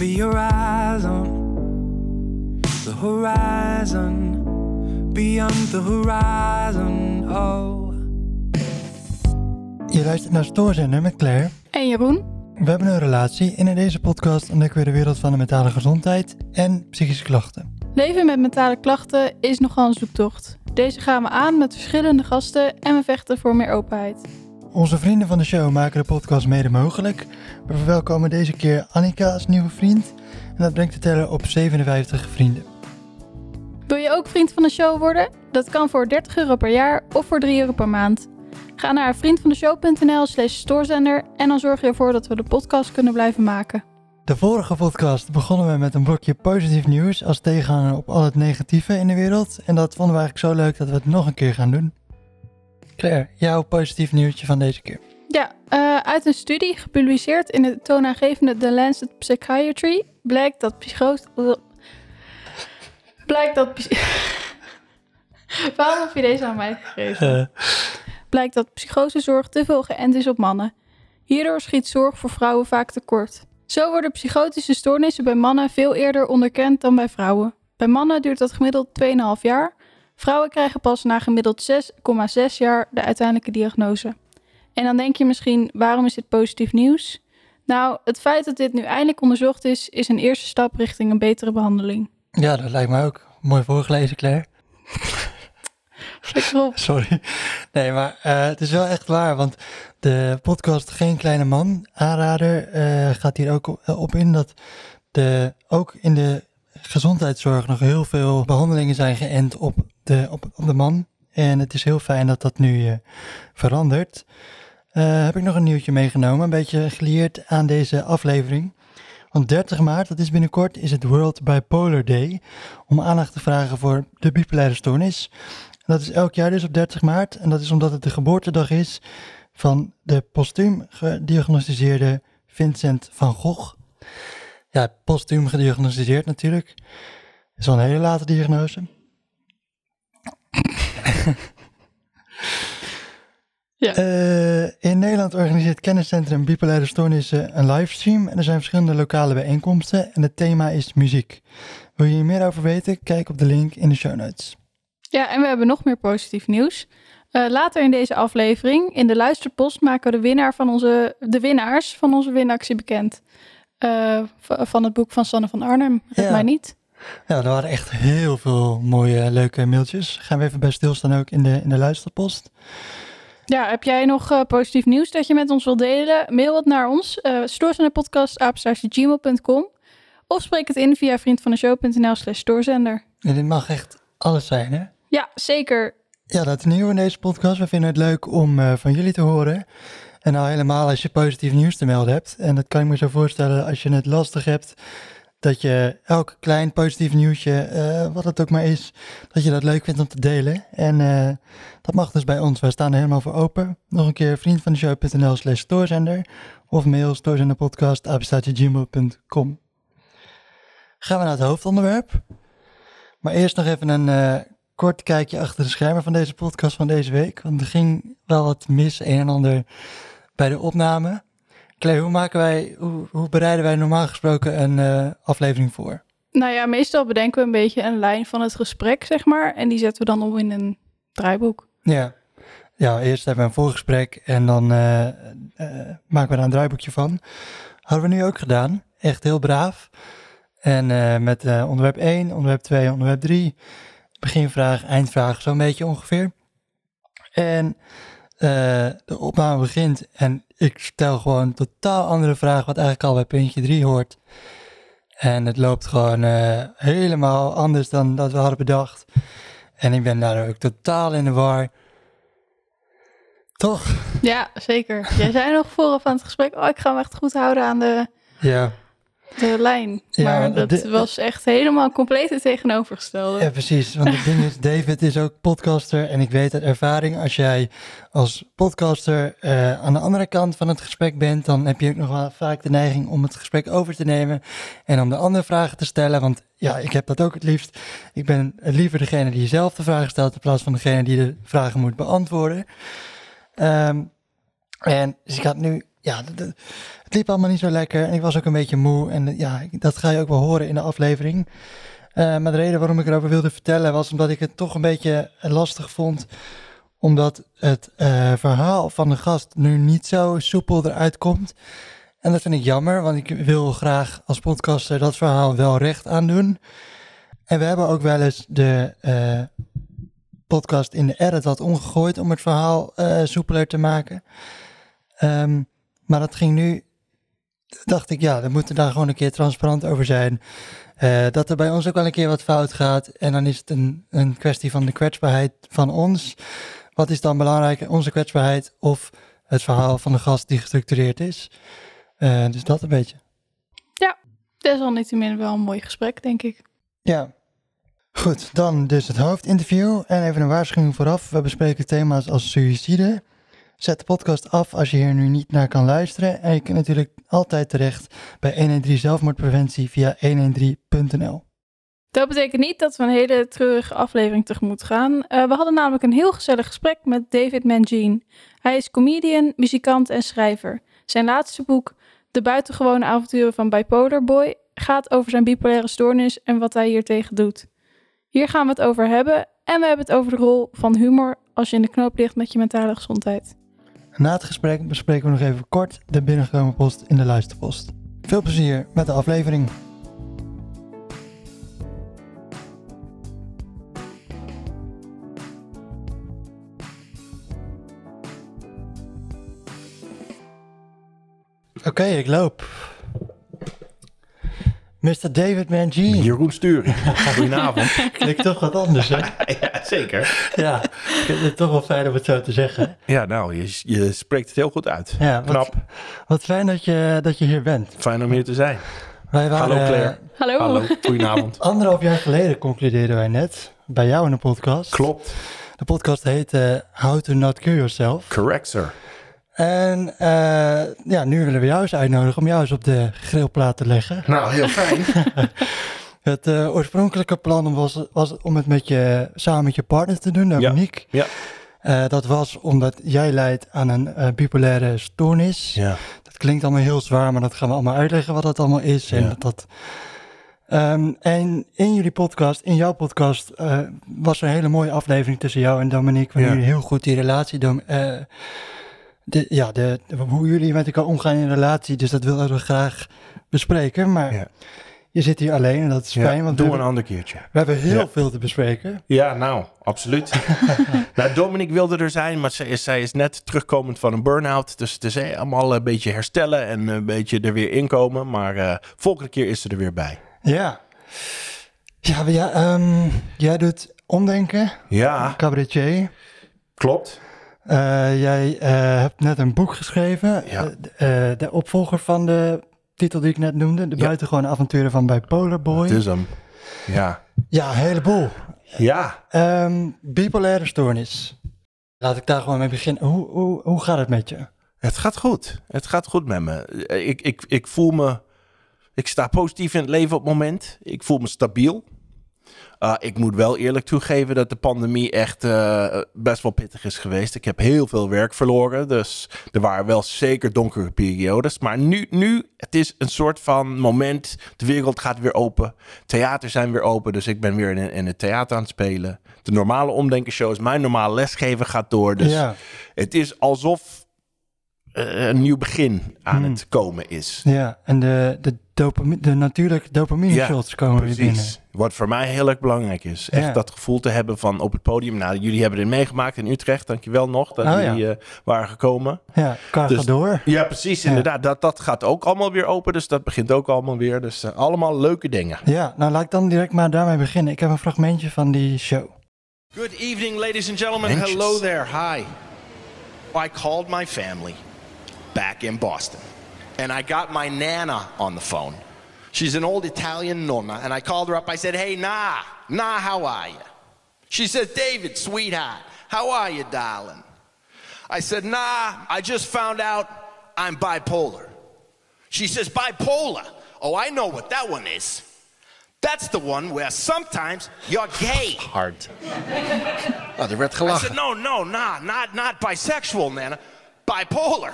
be your eyes on the horizon, beyond the horizon. Oh. Je luistert naar Stoorzender met Claire. En Jeroen? We hebben een relatie en in deze podcast ontdekken we de wereld van de mentale gezondheid en psychische klachten. Leven met mentale klachten is nogal een zoektocht. Deze gaan we aan met verschillende gasten en we vechten voor meer openheid. Onze vrienden van de show maken de podcast mede mogelijk. We verwelkomen deze keer Annika als nieuwe vriend en dat brengt de teller op 57 vrienden. Wil je ook vriend van de show worden? Dat kan voor 30 euro per jaar of voor 3 euro per maand. Ga naar vriendvandeshow.nl slash stoorzender en dan zorg je ervoor dat we de podcast kunnen blijven maken. De vorige podcast begonnen we met een blokje positief nieuws als tegenhanger op al het negatieve in de wereld. En dat vonden we eigenlijk zo leuk dat we het nog een keer gaan doen. Claire, jouw positief nieuwtje van deze keer. Ja, uh, uit een studie gepubliceerd in het toonaangevende The Lancet Psychiatry blijkt dat psychose... Blijkt dat... Waarom heb je deze aan mij gegeven? Uh. Blijkt dat psychosezorg te veel geënt is op mannen. Hierdoor schiet zorg voor vrouwen vaak tekort. Zo worden psychotische stoornissen bij mannen veel eerder onderkend dan bij vrouwen. Bij mannen duurt dat gemiddeld 2,5 jaar. Vrouwen krijgen pas na gemiddeld 6,6 jaar de uiteindelijke diagnose. En dan denk je misschien, waarom is dit positief nieuws? Nou, het feit dat dit nu eindelijk onderzocht is, is een eerste stap richting een betere behandeling. Ja, dat lijkt mij ook. Mooi voorgelezen, Claire. Sorry. Nee, maar uh, het is wel echt waar, want de podcast Geen Kleine Man, aanrader, uh, gaat hier ook op in dat de, ook in de gezondheidszorg nog heel veel behandelingen zijn geënt op de, op, op de man. En het is heel fijn dat dat nu uh, verandert. heb ik nog een nieuwtje meegenomen, een beetje gelieerd aan deze aflevering. Want 30 maart, dat is binnenkort, is het World Bipolar Day. Om aandacht te vragen voor de bipolaire stoornis. Dat is elk jaar dus op 30 maart. En dat is omdat het de geboortedag is van de postuum gediagnosticeerde Vincent van Gogh. Ja, postuum gediagnosticeerd natuurlijk. Dat is wel een hele late diagnose. Ja. Uh, in Nederland organiseert Kenniscentrum Bipolaire Stoornissen een livestream. En er zijn verschillende lokale bijeenkomsten. En het thema is muziek. Wil je hier meer over weten? Kijk op de link in de show notes. Ja, en we hebben nog meer positief nieuws. Uh, later in deze aflevering, in de luisterpost, maken we de, winnaar van onze, de winnaars van onze winactie bekend. Uh, van het boek van Sanne van Arnhem, Het ja. mij niet. Ja, er waren echt heel veel mooie, leuke mailtjes. Gaan we even bij stilstaan ook in de, in de luisterpost. Ja, heb jij nog uh, positief nieuws dat je met ons wilt delen? Mail het naar ons, uh, stoorzender.podcast.gmail.com of spreek het in via vriendvandeshow.nl slash stoorzender. En dit mag echt alles zijn, hè? Ja, zeker. Ja, dat is nieuw in deze podcast. We vinden het leuk om uh, van jullie te horen. En nou helemaal als je positief nieuws te melden hebt. En dat kan ik me zo voorstellen als je het lastig hebt. Dat je elk klein positief nieuwsje, uh, wat het ook maar is, dat je dat leuk vindt om te delen. En uh, dat mag dus bij ons. Wij staan er helemaal voor open. Nog een keer vriend van de show.nl slash stoorzender. Of mail stoorzenderpodcast gmail.com. Gaan we naar het hoofdonderwerp. Maar eerst nog even een kort kijkje achter de schermen van deze podcast van deze week. Want er ging wel wat mis, een en ander bij de opname. Claire, hoe, maken wij, hoe, hoe bereiden wij normaal gesproken een uh, aflevering voor? Nou ja, meestal bedenken we een beetje een lijn van het gesprek, zeg maar. En die zetten we dan om in een draaiboek. Ja, ja eerst hebben we een voorgesprek en dan uh, uh, maken we daar een draaiboekje van. Hadden we nu ook gedaan. Echt heel braaf. En met onderwerp 1, onderwerp 2, onderwerp 3 beginvraag, eindvraag, zo'n beetje ongeveer. En uh, de opname begint en ik stel gewoon een totaal andere vraag, wat eigenlijk al bij puntje 3 hoort. En het loopt gewoon uh, helemaal anders dan dat we hadden bedacht. En ik ben daar ook totaal in de war. Toch? Ja, zeker. Jij zei nog vooraf van het gesprek, oh, ik ga me echt goed houden aan de... Ja de lijn. maar dat was echt helemaal compleet het tegenovergestelde. Ja, precies. Want het ding is, David is ook podcaster. En ik weet uit ervaring, als jij als podcaster uh, aan de andere kant van het gesprek bent, dan heb je ook nog wel vaak de neiging om het gesprek over te nemen. En om de andere vragen te stellen. Want ja, ik heb dat ook het liefst. Ik ben liever degene die zelf de vragen stelt, in plaats van degene die de vragen moet beantwoorden. Um, en dus ik had nu ja, het liep allemaal niet zo lekker. En ik was ook een beetje moe. En eh, ja, dat ga je ook wel horen in de aflevering. Eh, maar de reden waarom ik erover wilde vertellen was omdat ik het toch een beetje lastig vond. Omdat het eh, verhaal van de gast nu niet zo soepel eruit komt. En dat vind ik jammer, want ik wil graag als podcaster dat verhaal wel recht aandoen. En we hebben ook wel eens de eh, podcast in de edit wat omgegooid om het verhaal eh, soepeler te maken. Ehm, maar dat ging nu, dacht ik, ja, we moeten daar gewoon een keer transparant over zijn. Eh, dat er bij ons ook wel een keer wat fout gaat. En dan is het een, een kwestie van de kwetsbaarheid van ons. Wat is dan belangrijker, onze kwetsbaarheid of het verhaal van de gast die gestructureerd is? Eh, dus dat een beetje. Desalniettemin wel een mooi gesprek, denk ik. Ja. Goed, dan dus het hoofdinterview. En even een waarschuwing vooraf. We bespreken thema's als suïcide. Zet de podcast af als je hier nu niet naar kan luisteren. En je kunt natuurlijk altijd terecht bij 113 zelfmoordpreventie via 113.nl. Dat betekent niet dat we een hele treurige aflevering tegemoet gaan. Eh, we hadden namelijk een heel gezellig gesprek met David Mangine. Hij is comedian, muzikant en schrijver. Zijn laatste boek, De buitengewone avonturen van Bipolar Boy, gaat over zijn bipolaire stoornis en wat hij hiertegen doet. Hier gaan we het over hebben en we hebben het over de rol van humor als je in de knoop ligt met je mentale gezondheid. Na het gesprek bespreken we nog even kort de binnengekomen post in de luisterpost. Veel plezier met de aflevering. Oké, ik loop. Mr. David Mangine. Jeroen Sturing. Goedenavond. Klinkt toch wat anders, hè? ja, zeker. Ja, ik vind het toch wel fijn om het zo te zeggen. Ja, nou, je, je spreekt het heel goed uit. Ja, wat, Knap. Wat fijn dat je, dat je hier bent. Fijn om hier te zijn. Wij waren, Hallo Claire. Hallo. Hallo, goedenavond. Anderhalf jaar geleden concludeerden wij net bij jou in de podcast. Klopt. De podcast heet eh, How to Not Kill Yourself. Correct, sir. En eh, ja, nu willen we jou eens uitnodigen om jou eens op de grillplaat te leggen. Nou, heel fijn. Het eh, oorspronkelijke plan was, was om het met je, samen met je partner te doen, Dominique. Ja. Eh, dat was omdat jij leidt aan een bipolaire stoornis. Ja. Dat klinkt allemaal heel zwaar, maar dat gaan we allemaal uitleggen wat dat allemaal is. En, dat, dat, Ehm, en in jullie podcast, in jouw podcast, was er een hele mooie aflevering tussen jou en Dominique. Waar Ja. jullie heel goed die relatie doen. De, ja, de, hoe jullie met elkaar omgaan in een relatie. Dus dat willen we graag bespreken. Maar Ja. je zit hier alleen en dat is Ja, fijn. Want we Doe een hebben, ander keertje. we hebben heel Ja. veel te bespreken. Ja, nou, absoluut. nou, Dominique wilde er zijn, maar zij is, zij is net terugkomend van een burn-out. Dus het is eh, allemaal een beetje herstellen en een beetje er weer inkomen. Maar eh, volgende keer is ze er weer bij. Ja. Ja, ja ehm, jij doet omdenken, Ja, cabaretier. klopt. Eh, jij eh, hebt net een boek geschreven. Ja. Eh, de opvolger van de titel die ik net noemde. De Ja. buitengewone avonturen van Bipolar Boy. Het is hem. Ja. Ja, een heleboel. Ja. Ehm bipolaire stoornis. Laat ik daar gewoon mee beginnen. Hoe, hoe, hoe gaat het met je? Het gaat goed. Het gaat goed met me. Ik, ik, ik voel me. Ik sta positief in het leven op het moment. Ik voel me stabiel. Uh, ik moet wel eerlijk toegeven dat de pandemie echt uh, best wel pittig is geweest. Ik heb heel veel werk verloren. Dus er waren wel zeker donkere periodes. Maar nu, nu het is een soort van moment. De wereld gaat weer open. Theaters zijn weer open. Dus ik ben weer in, in het theater aan het spelen. De normale omdenkenshows, mijn normale lesgeven gaat door. Dus ja. het is alsof uh, een nieuw begin aan Hmm. het komen is. Ja, en de, de, dopamine, de natuurlijke dopamine Ja, shots komen weer binnen. Precies. Wat voor mij heel erg belangrijk is. Echt Ja. dat gevoel te hebben van op het podium. Nou, jullie hebben dit meegemaakt in Utrecht. Dankjewel nog dat Oh, ja. jullie eh, waren gekomen. Ja, kan Dus- door. Ja, precies. Ja. Inderdaad. Dat, dat gaat ook allemaal weer open. Dus dat begint ook allemaal weer. Dus eh, allemaal leuke dingen. Ja, nou laat ik dan direct maar daarmee beginnen. Ik heb een fragmentje van die show. Good evening, ladies and gentlemen. Hello there. Hi. I called my family back in Boston, and I got my nana on the phone. She's an old Italian nonna, and I called her up. I said, Hey, Na, Na, how are you? She says, David, sweetheart, how are you, darling? I said, Nah, I just found out I'm bipolar. She says, Bipolar? Oh, I know what that one is. That's the one where sometimes you're gay. Hard. Oh, er werd I said, no, no, nah, not, not bisexual, Nana. Bipolar.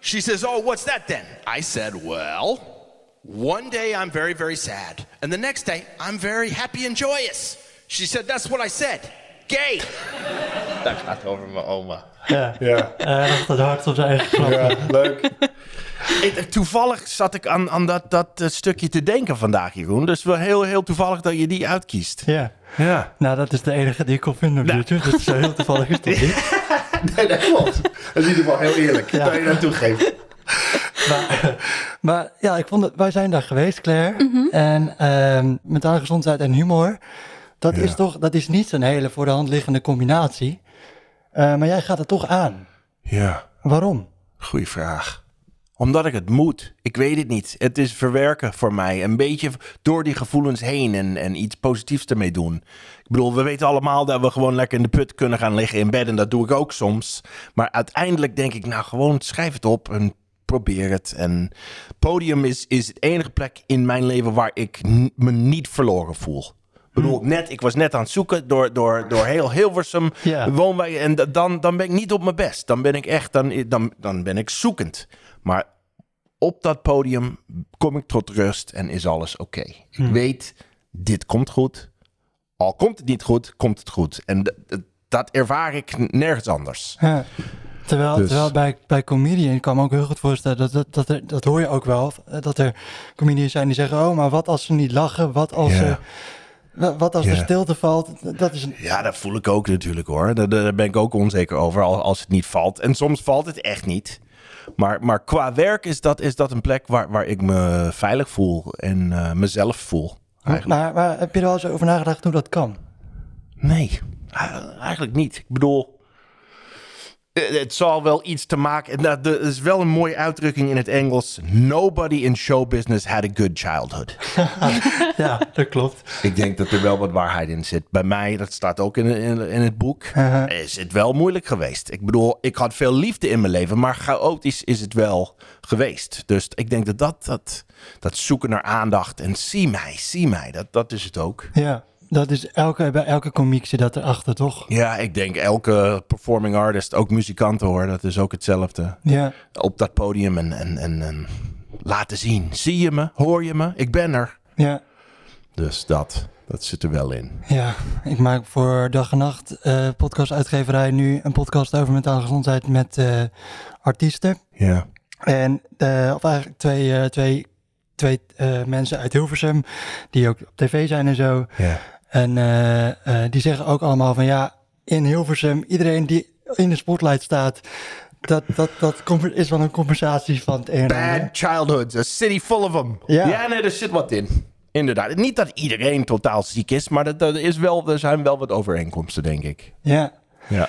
She says, Oh, what's that then? I said, Well, one day I'm very, very sad. And the next day I'm very happy and joyous. She said, That's what I said. Gay. Dat gaat over mijn oma. Ja, Ja. uh, echt het hart op zijn eigen grap. Ja, leuk. Ik- toevallig zat ik aan, aan dat, dat eh, stukje te denken vandaag, Jeroen. Dus wel heel, heel toevallig dat je die uitkiest. Ja. Ja. Nou, dat is de enige die ik kon vinden op Nou. YouTube. Dat is zo heel toevallig is dat niet. Nee, dat klopt. Dat is in ieder geval heel eerlijk. Ja. Dat je dat toegeeft. Maar, maar ja, ik vond het, wij zijn daar geweest, Claire. En ehm mentale gezondheid en humor, dat Ja. is toch, dat is niet zo'n hele voor de hand liggende combinatie. Eh, maar jij gaat het toch aan. Ja, Waarom? goeie vraag. Omdat ik het moet. Ik weet het niet. Het is verwerken voor mij. Een beetje door die gevoelens heen en, en iets positiefs ermee doen. Ik bedoel, we weten allemaal dat we gewoon lekker in de put kunnen gaan liggen in bed. En dat doe ik ook soms. Maar uiteindelijk denk ik, nou gewoon schrijf het op en probeer het. En podium is, is het enige plek in mijn leven waar ik me niet verloren voel. Ik bedoel, net, ik was net aan het zoeken door, door, door heel Hilversum, Ja. woonwijk. En da- dan, dan ben ik niet op mijn best. Dan ben ik echt, dan, dan, dan ben ik zoekend. Maar op dat podium kom ik tot rust en is alles oké. Ik weet, dit komt goed. Al komt het niet goed, komt het goed. En dat ervaar ik nergens anders. Ja. Terwijl, Dus- terwijl bij, bij comedian ik kan me ook heel goed voorstellen, dat, dat, dat, er, dat hoor je ook wel, dat er comedians zijn die zeggen, oh, maar wat als ze niet lachen? Wat als, er, wat als er stilte valt? Dat is een, Ja, dat voel ik ook natuurlijk hoor. Daar, daar ben ik ook onzeker over al- als het niet valt. En soms valt het echt niet. Maar, maar qua werk is dat, is dat een plek waar, waar ik me veilig voel en eh, mezelf voel. Eigenlijk. maar, maar heb je er wel eens over nagedacht hoe dat kan? Nee, eh, eigenlijk niet. Ik bedoel, het zal wel iets te maken. en Dat is wel een mooie uitdrukking in het Engels. Nobody in show business had a good childhood. Ja, dat klopt. Ik denk dat er wel wat waarheid in zit. Bij mij, dat staat ook in, in, in het boek, is het wel moeilijk geweest. Ik bedoel, ik had veel liefde in mijn leven, maar chaotisch is het wel geweest. Dus ik denk dat dat, dat, dat zoeken naar aandacht en zie mij, zie mij, dat, dat is het ook. Ja, dat is elke, bij elke komiek zit dat erachter, toch? Ja, ik denk elke performing artist, ook muzikanten hoor, dat is ook hetzelfde. Ja, Op dat podium en, en, en, en laten zien. Zie je me? Hoor je me? Ik ben er. ja, Dus dat, dat zit er wel in. ja. Ik maak voor Dag en Nacht eh podcastuitgeverij nu een podcast over mentale gezondheid met eh, artiesten. Ja. En, eh, of eigenlijk twee, twee, twee mensen uit Hilversum, die ook op tv zijn en zo. Ja. En eh, eh, die zeggen ook allemaal van ja, in Hilversum, iedereen die in de spotlight staat, dat, dat, dat is wel een compensatie van het een en. Bad childhoods, a city full of them. Ja. Ja, nee, er zit wat in. Inderdaad. Niet dat iedereen totaal ziek is, maar dat, dat is wel, er zijn wel wat overeenkomsten, denk ik. Ja. Ja.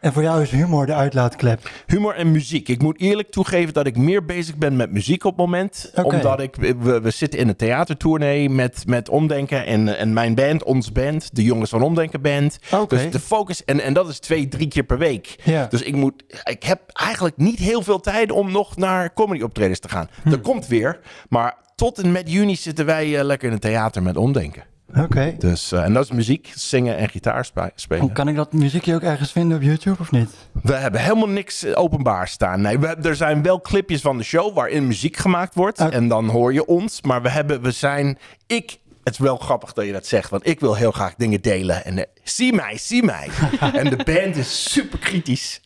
En voor jou is humor de uitlaatklep. Humor en muziek. Ik moet eerlijk toegeven dat ik meer bezig ben met muziek op het moment. Omdat ik, we, we zitten in een theatertournee met, met Omdenken en, en mijn band, ons band, de Jongens van Omdenken band. Oké. Dus de focus, en, en dat is twee, drie keer per week. Ja. Dus ik, moet, ik heb eigenlijk niet heel veel tijd om nog naar comedy optredens te gaan. Hm. Dat komt weer, maar tot en met juni zitten wij eh, lekker in het theater met Omdenken. Oké. Dus, eh, en dat is muziek, zingen en gitaar spe- spelen. Kan ik dat muziekje ook ergens vinden op YouTube of niet? We hebben helemaal niks eh, openbaar staan. Nee, we, hebben- er zijn wel clipjes van de show waarin muziek gemaakt wordt. En dan hoor je ons. Maar we hebben, we zijn, ik, het is wel grappig dat je dat zegt. Want ik wil heel graag dingen delen. En eh, zie mij, zie mij. en de band is super kritisch.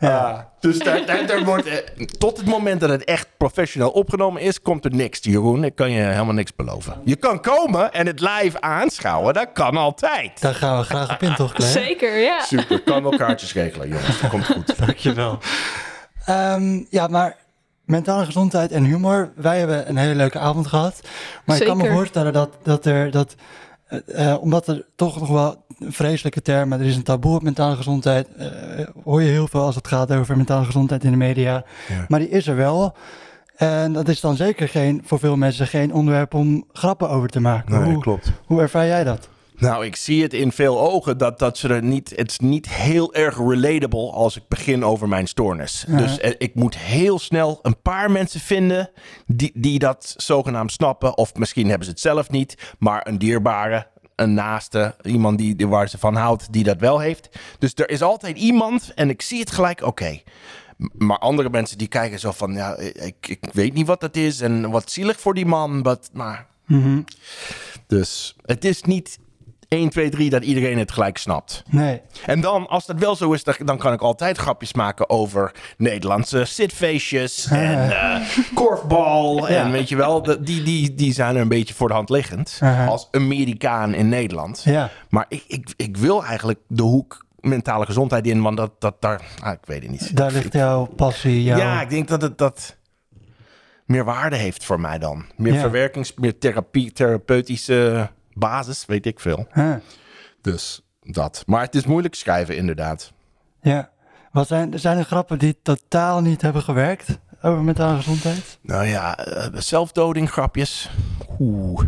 Ah, dus daar, daar, daar wordt, eh, tot het moment dat het echt professioneel opgenomen is, komt er niks, Jeroen. Ik kan je helemaal niks beloven. Je kan komen en het live aanschouwen. Dat kan altijd. Daar gaan we graag op in, toch, Claire? Zeker, ja. Super, kan wel kaartjes regelen, jongens. Dat komt goed. Dankjewel. Ehm ja, maar mentale gezondheid en humor. Wij hebben een hele leuke avond gehad. Maar ik kan me voorstellen dat, dat er dat. eh, eh, omdat er toch nog wel vreselijke termen, er is een taboe op mentale gezondheid. eh, hoor je heel veel als het gaat over mentale gezondheid in de media. Ja. Maar die is er wel. En dat is dan zeker geen, voor veel mensen geen onderwerp om grappen over te maken. Nee, hoe, klopt. hoe ervaar jij dat? Nou, ik zie het in veel ogen dat, dat ze er niet. Het is niet heel erg relatable als ik begin over mijn stoornis. Ja. Dus eh, ik moet heel snel een paar mensen vinden die, die dat zogenaamd snappen. Of misschien hebben ze het zelf niet, maar een dierbare. Een naaste, iemand die, die waar ze van houdt, die dat wel heeft. Dus er is altijd iemand, en ik zie het gelijk, oké. Maar andere mensen die kijken zo van, ja, ik, ik weet niet wat dat is en wat zielig voor die man. But, maar... Mhm. Dus het is niet 1, 2, 3 dat iedereen het gelijk snapt. Nee. En dan, als dat wel zo is, dan, kan ik altijd grapjes maken over Nederlandse zitfeestjes en eh, korfbal. En weet je wel, die, die, die zijn er een beetje voor de hand liggend. Als Amerikaan in Nederland. Ja. Maar ik, ik, ik wil eigenlijk de hoek mentale gezondheid in, want dat, dat daar, ah, ik weet het niet. Daar ligt jouw passie, jouw... Ja, ik denk dat het dat meer waarde heeft voor mij dan. Meer Ja. verwerkings, meer therapie, therapeutische basis, weet ik veel. Huh. Dus dat. Maar het is moeilijk schrijven, inderdaad. Ja. Wat zijn, zijn er grappen die totaal niet hebben gewerkt over mentale gezondheid? Nou ja, eh, zelfdoding grapjes. Oeh.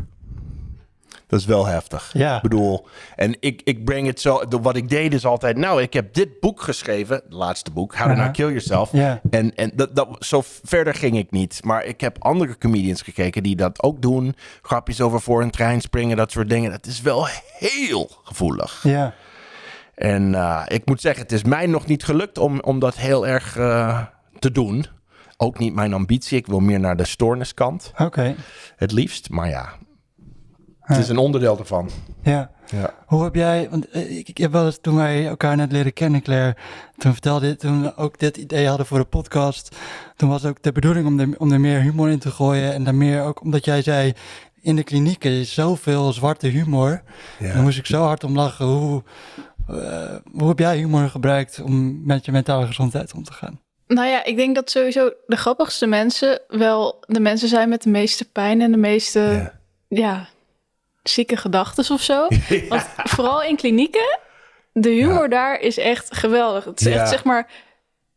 Dat is wel heftig. Ja. Ik bedoel, en ik, ik breng het zo... Wat ik deed is altijd... Nou, ik heb dit boek geschreven. Het laatste boek. How to. Not Kill Yourself. Ja. En, en dat, dat, zo verder ging ik niet. Maar ik heb andere comedians gekeken die dat ook doen. Grapjes over voor een trein springen, dat soort dingen. Dat is wel heel gevoelig. Ja. En eh, ik moet zeggen, het is mij nog niet gelukt om, om dat heel erg eh, te doen. Ook niet mijn ambitie. Ik wil meer naar de stoorniskant. Oké. Het liefst. Maar ja, het is een onderdeel ervan. Ja. Ja. Hoe heb jij, want eh, ik, ik heb wel eens toen wij elkaar net leren kennen, Claire, toen vertelde je, toen we ook dit idee hadden voor de podcast, toen was ook de bedoeling om er, om er meer humor in te gooien en dan meer ook omdat jij zei, in de klinieken is zoveel zwarte humor. Ja. Daar moest ik zo hard om lachen. Hoe, eh, hoe heb jij humor gebruikt om met je mentale gezondheid om te gaan? Nou ja, ik denk dat sowieso de grappigste mensen wel de mensen zijn met de meeste pijn en de meeste Ja. ja, zieke gedachten of zo. Want vooral in klinieken, de humor daar is echt geweldig. Het is Ja. echt zeg maar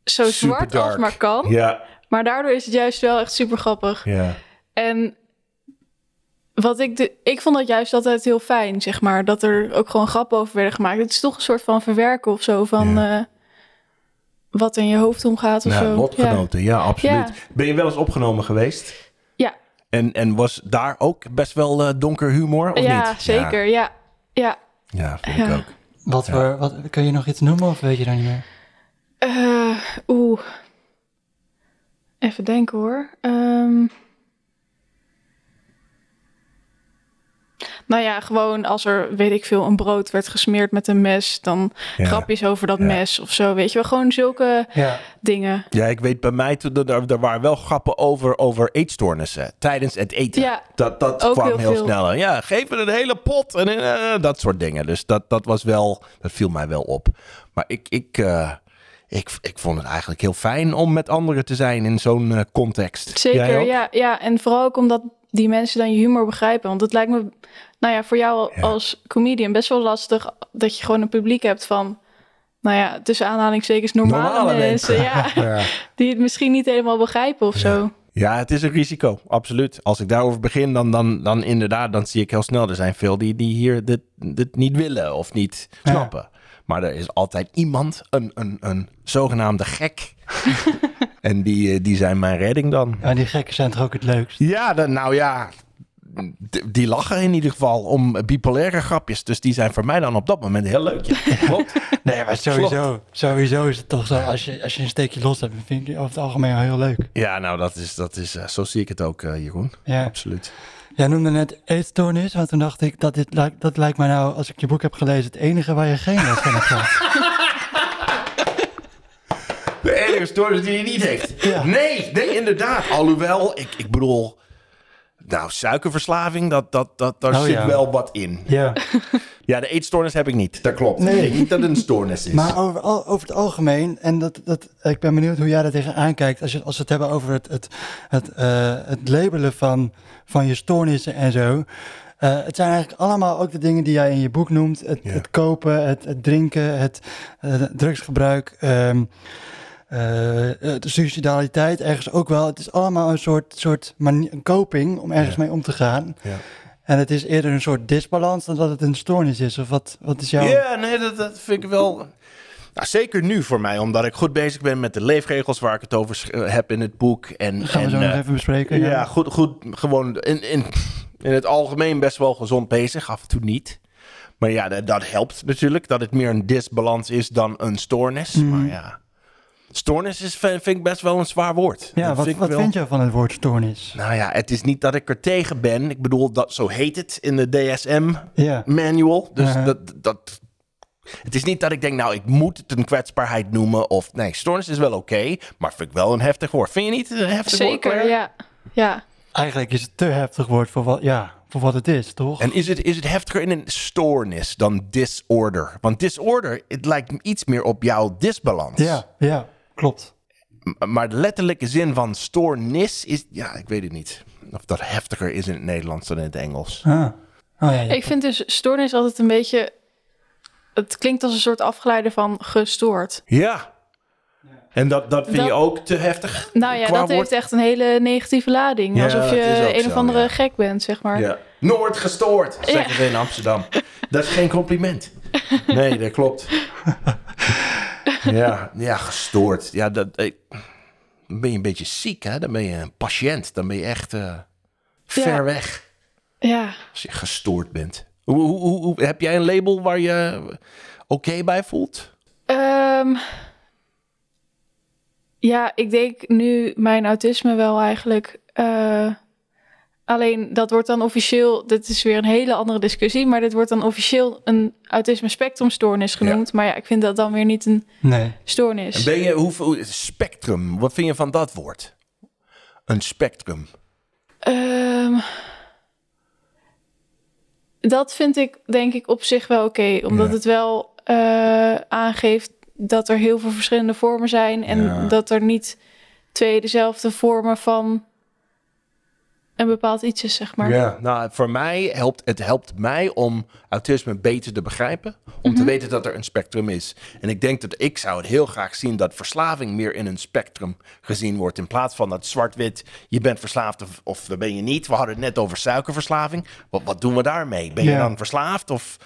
zo Super zwart als maar kan. Ja. Maar daardoor is het juist wel echt super grappig. Ja. En wat ik, de, ik vond dat juist altijd heel fijn, zeg maar. Dat er ook gewoon grappen over werden gemaakt. Het is toch een soort van verwerken of zo van eh, wat in je hoofd omgaat of zo. lotgenoten, ja, absoluut. Ben je wel eens opgenomen geweest? En, en was daar ook best wel eh, donker humor, of ja, niet? zeker. Ja, ja. Ja, ja vind ik ook. Wat voor, wat, kun je nog iets noemen of weet je dat niet meer? Eh, Oeh. Even denken hoor. Ehm. Nou ja, gewoon als er, weet ik veel, een brood werd gesmeerd met een mes, dan Ja. grapjes over dat Ja. mes of zo. Weet je wel, gewoon zulke Ja. dingen. Ja, ik weet bij mij, toen, er, er waren wel grappen over, over eetstoornissen tijdens het eten. Ja, dat dat ook kwam heel snel. Ja, geef het een hele pot en eh, dat soort dingen. Dus dat, dat was wel, dat viel mij wel op. Maar ik, ik, eh, ik, ik vond het eigenlijk heel fijn om met anderen te zijn in zo'n eh, context. Jij zeker. ook? Ja, ja, en vooral ook omdat die mensen dan je humor begrijpen. Want het lijkt me, nou ja, voor jou Ja. als comedian best wel lastig dat je gewoon een publiek hebt van, nou ja, tussen aanhalingstekens normale, Normale mensen. mensen. Ja, Ja. die het misschien niet helemaal begrijpen of zo. Ja, het is een risico, absoluut. Als ik daarover begin, dan, dan, dan inderdaad, dan zie ik heel snel, er zijn veel die, die hier dit, dit niet willen of niet Ja. snappen. Maar er is altijd iemand, een, een, een zogenaamde gek. en die, eh, die zijn mijn redding dan. Ja, die gekken zijn toch ook het leukst? Ja, dan, nou ja, die lachen in ieder geval om bipolaire grapjes. Dus die zijn voor mij dan op dat moment heel leuk. Ja, klopt. Nee, maar sowieso, sowieso is het toch zo, als je, als je een steekje los hebt, vind ik het over het algemeen heel leuk. Ja, nou, dat is, dat is, eh, zo zie ik het ook, eh, Jeroen. Ja. Absoluut. Jij noemde net eetstoornis, want toen dacht ik, dat, dit, lijkt- dat lijkt mij nou, als ik je boek heb gelezen, het enige waar je geen les van hebt gehad. De enige stoornis die hij niet heeft. Ja. Nee, nee, inderdaad. Alhoewel, ik, ik bedoel... Nou, suikerverslaving, dat, dat, dat, daar Oh, zit ja. wel wat in. Ja. Ja, de eetstoornis heb ik niet. Dat klopt. Nee. Ik denk niet dat het een stoornis is. Maar over, over het algemeen, en dat, dat, ik ben benieuwd hoe jij daar tegenaan kijkt, als, je, als we het hebben over het, het, het, eh, het labelen van, van je stoornissen en zo. Eh, het zijn eigenlijk allemaal ook de dingen die jij in je boek noemt. Het, Ja. het kopen, het, het drinken, het eh, drugsgebruik, ehm, eh, de suicidaliteit ergens ook wel. Het is allemaal een soort, soort een coping om ergens Ja. mee om te gaan. Ja. En het is eerder een soort disbalans dan dat het een stoornis is. Of wat, wat is jouw... Ja, nee, dat, dat vind ik wel. Nou, zeker nu voor mij, omdat ik goed bezig ben met de leefregels waar ik het over eh, heb in het boek. En, Dat gaan we en, zo nog eh, even bespreken. ja, goed, goed. Gewoon in, in, in het algemeen best wel gezond bezig, af en toe niet. Maar ja, dat, dat helpt natuurlijk, dat het meer een disbalans is dan een stoornis. Mhm. Maar ja, Stoornis is, vind ik best wel een zwaar woord. Ja, Dat wat, ik wat wel- vind je van het woord stoornis? Nou ja, het is niet dat ik er tegen ben. Ik bedoel, dat, zo heet het in de Ja. DSM-manual. Dus dat, dat... Het is niet dat ik denk, nou, ik moet het een kwetsbaarheid noemen. Of nee, stoornis is wel oké, maar vind ik wel een heftig woord. Vind je niet een heftig woord, Zeker, ja. Ja, Eigenlijk is het te heftig woord voor wat, ja, voor wat het is, toch? En is het, is het heftiger in een stoornis dan disorder? Want disorder, het lijkt iets meer op jouw disbalans. ja, ja, klopt. Maar de letterlijke zin van stoornis is, ja, ik weet het niet. Of dat heftiger is in het Nederlands dan in het Engels. Ah. Oh ja, ja. ik vind dus stoornis altijd een beetje... Het klinkt als een soort afgeleide van gestoord. Ja. En dat, dat vind Dat- je ook te heftig? Nou ja, qua dat woord? heeft echt een hele negatieve lading. Ja, alsof je een zo, of andere ja. gek bent, zeg maar. Ja. Noord gestoord, zeggen Ja. ze in Amsterdam. Dat is geen compliment. Nee, dat klopt. Ja, ja gestoord. Ja, dat, eh, dan ben je een beetje ziek, hè? Dan ben je een patiënt. Dan ben je echt eh, ver Ja. weg Ja. als je gestoord bent. Hoe, hoe, hoe, hoe- heb jij een label waar je oké bij voelt? Ehm, ja, ik denk nu mijn autisme wel eigenlijk. eh, alleen dat wordt dan officieel, dit is weer een hele andere discussie, maar dit wordt dan officieel een autisme spectrumstoornis genoemd. Maar ja, ik vind dat dan weer niet een Nee. stoornis. En ben je, hoeveel, spectrum, wat vind je van dat woord? Een spectrum. Ehm, dat vind ik denk ik op zich wel oké, omdat Ja. het wel eh, aangeeft dat er heel veel verschillende vormen zijn en Ja. dat er niet twee dezelfde vormen van een bepaald iets is, zeg maar. Ja, nou, voor mij helpt het helpt mij om autisme beter te begrijpen. Om te weten dat er een spectrum is. En ik denk dat ik zou het heel graag zien dat verslaving meer in een spectrum gezien wordt. In plaats van dat zwart-wit, je bent verslaafd of, of ben je niet. We hadden het net over suikerverslaving. Wat, wat doen we daarmee? Ben je Ja. dan verslaafd? Of...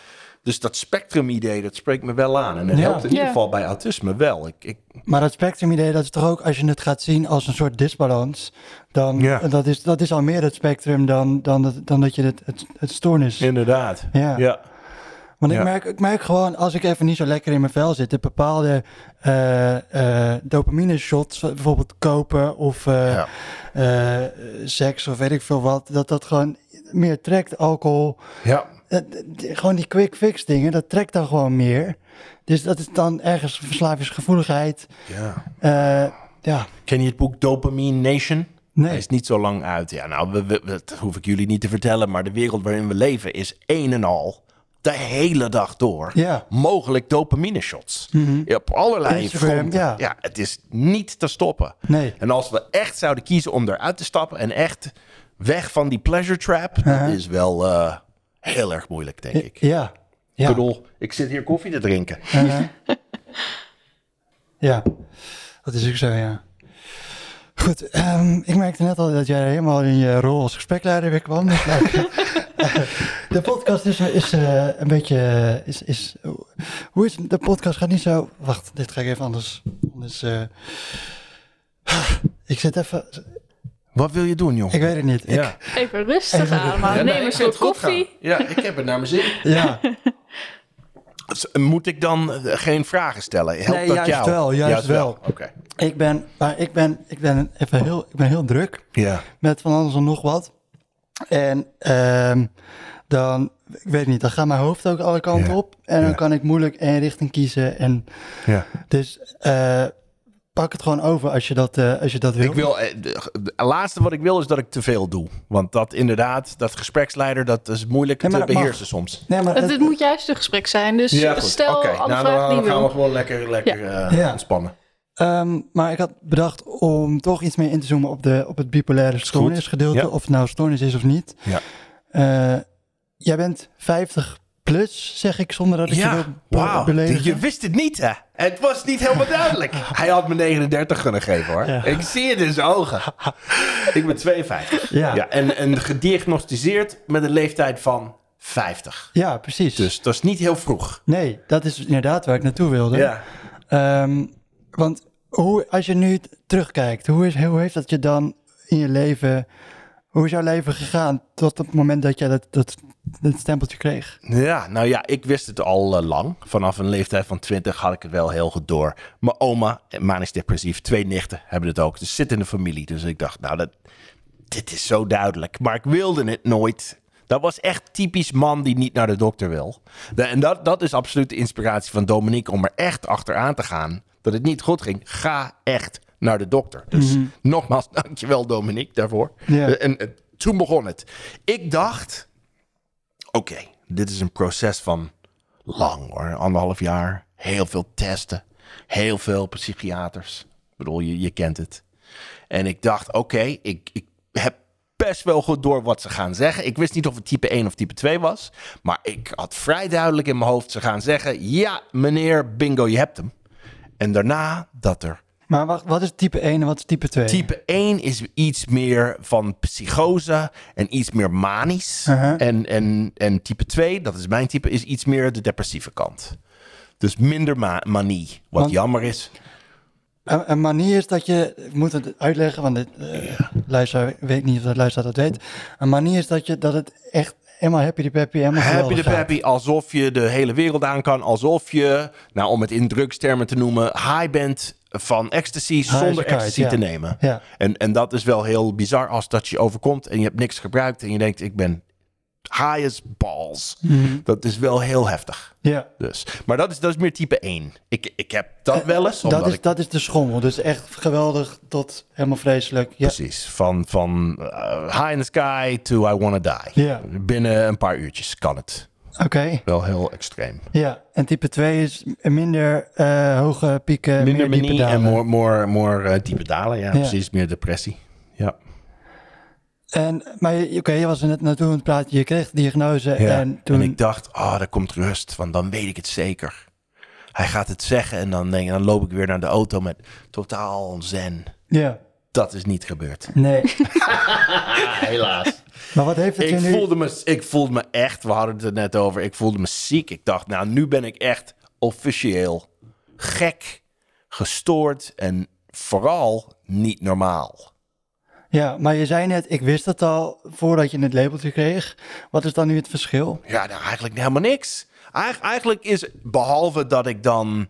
Dus dat spectrum-idee, dat spreekt me wel aan. En het Ja. helpt in ieder geval bij autisme wel. Ik, ik, Maar dat spectrum-idee, dat is toch ook, als je het gaat zien als een soort disbalans, dan Ja. dat, is, dat is al meer het spectrum dan, dan, dat, dan dat je het, het, het stoornis... inderdaad. Ja. ja. Want ik, merk, ik merk gewoon, als ik even niet zo lekker in mijn vel zit, de bepaalde eh, eh, dopamine shots, bijvoorbeeld kopen of eh, Ja. eh, seks of weet ik veel wat, dat dat gewoon meer trekt, alcohol. ja. Eh, d- d- gewoon die quick fix dingen, dat trekt dan gewoon meer. Dus dat is dan ergens verslavingsgevoeligheid. ja. Eh, ja, Ken je het boek Dopamine Nation? Hij nee. is niet zo lang uit. Ja, nou, we, we- dat hoef ik jullie niet te vertellen, maar de wereld waarin we leven is een en al de hele dag door. Ja. Mogelijk dopamine shots. Ja, op allerlei Instagram, fronten. ja. ja, het is niet te stoppen. Nee. En als we echt zouden kiezen om eruit te stappen en echt weg van die pleasure trap, dat Uh-huh. is wel eh, heel erg moeilijk, denk ik. Ja. Ja. Ik bedoel, ik zit hier koffie te drinken. Ja, dat is ook zo, ja. Goed, ehm, ik merkte net al dat jij helemaal in je rol als gesprekleider weer kwam. Dus nou, de podcast is, is eh, een beetje... Is, is, hoe is de podcast? Gaat niet zo... Wacht, dit ga ik even anders... anders eh, ik zit even... Wat wil je doen, joh? Ik weet het niet. Ik-. Even rustig Even- aan, maar Ja, neem ik een soort koffie. Ja, ik heb het naar mijn zin. ja. Moet ik dan eh, geen vragen stellen? Helpt Nee, dat juist jou? wel, juist wel. Oké. ik ben... Maar ik ben, ik ben even heel... Ik ben heel druk. Ja. met van alles en nog wat. En ehm, dan, ik weet niet, dan gaat mijn hoofd ook alle kanten Ja, op. En dan kan ik moeilijk één richting kiezen. En ja. dus eh, pak het gewoon over als je dat, eh, als je dat wil. Ik wil, eh, de- de laatste wat ik wil is dat ik te veel doe. Want dat inderdaad, dat gespreksleider, dat is moeilijk Nee, maar te mag. beheersen soms. Nee, maar Het, het- dit moet juist een gesprek zijn, dus Ja, stel Oké, alle nou, vragen dan die gaan we gewoon lekker, lekker eh, Ja. ontspannen. ehm, maar ik had bedacht om toch iets meer in te zoomen op, de, op het bipolaire stoornisgedeelte. Ja. Of het nou stoornis is of niet. Ja. Eh, jij bent 50 plus, zeg ik, zonder dat ik je wil beledigen. Je wist het niet, hè? Het was niet helemaal duidelijk. Hij had me 39 kunnen geven, hoor. Ja. Ik zie het in zijn ogen. ik ben 52. Ja. en, en gediagnosticeerd met een leeftijd van 50. Ja, precies. Dus dat is niet heel vroeg. Nee, dat is inderdaad waar ik naartoe wilde. Ja. Ehm, want hoe, als je nu terugkijkt, hoe, is, hoe heeft dat je dan in je leven... Hoe is jouw leven gegaan tot het moment dat jij dat, dat, dat stempeltje kreeg? Ja, nou ja, ik wist het al eh, lang. Vanaf een leeftijd van 20 had ik het wel heel goed door. Mijn oma, eh, manisch depressief, twee nichten hebben het ook. Dus zit in de familie. Dus ik dacht, nou, dat, dit is zo duidelijk. Maar ik wilde het nooit. Dat was echt typisch man die niet naar de dokter wil. En dat, dat is absoluut de inspiratie van Dominique om er echt achteraan te gaan. Dat het niet goed ging. Ga echt naar de dokter. Dus nogmaals, dankjewel Dominique daarvoor. Eh, En, en toen begon het. Ik dacht, oké, dit is een proces van lang hoor. Anderhalf jaar. Heel veel testen. Heel veel psychiaters. Ik bedoel, je, je kent het. En ik dacht, oké, ik, ik heb best wel goed door wat ze gaan zeggen. Ik wist niet of het type 1 of type 2 was. Maar ik had vrij duidelijk in mijn hoofd ze gaan zeggen... ja, meneer, bingo, je hebt hem. En daarna dat er Maar wacht, wat is type 1 en wat is type 2? Type 1 is iets meer van psychose en iets meer manisch. Uh-huh. en, en, en type 2, dat is mijn type, is iets meer de depressieve kant. Dus minder ma- manie. Wat Want- jammer is. Een, een manier is dat je, ik moet het uitleggen, want dit, eh luisteraar weet niet of de luisteraar dat weet. Een manier is dat, je, dat het echt helemaal happy de peppy, helemaal Happy de peppy, alsof je de hele wereld aan kan. Alsof je, nou om het in drugstermen te noemen, high bent van ecstasy as a zonder ecstasy ja. te nemen. Ja. En, en dat is wel heel bizar als dat je overkomt en je hebt niks gebruikt en je denkt ik ben high as balls. Mhm. Dat is wel heel heftig. Ja. Dus. Maar dat is, dat is meer type 1. Ik, ik heb dat wel eens. Dat is, ik, dat is de schommel, dus echt geweldig tot helemaal vreselijk. Ja. Precies. Van, van eh, high in the sky to I wanna die. Ja. Binnen een paar uurtjes kan het. Oké, Wel heel extreem. ja. En type 2 is minder eh, hoge pieken, Minder meer diepe manie en dalen. more, more, more eh, diepe dalen. Ja, Ja. precies. Meer depressie. Ja. En, maar oké, je was er net naartoe aan het praten, je kreeg de diagnose ja. en toen... ik dacht, oh, daar komt rust. Want dan weet ik het zeker. Hij gaat het zeggen en dan, denk dan loop ik weer naar de auto met totaal zen. Ja, Dat is niet gebeurd. nee. Helaas. maar wat heeft het Ik je nu... voelde, me, ik voelde me echt, we hadden het er net over, ik voelde me ziek. Ik dacht, nou, nu ben ik echt officieel gek, gestoord en vooral niet normaal. Ja, maar je zei net, ik wist het al voordat je het labeltje kreeg. Wat is dan nu het verschil? Ja, nou, eigenlijk helemaal niks. Eig- eigenlijk is, behalve dat ik dan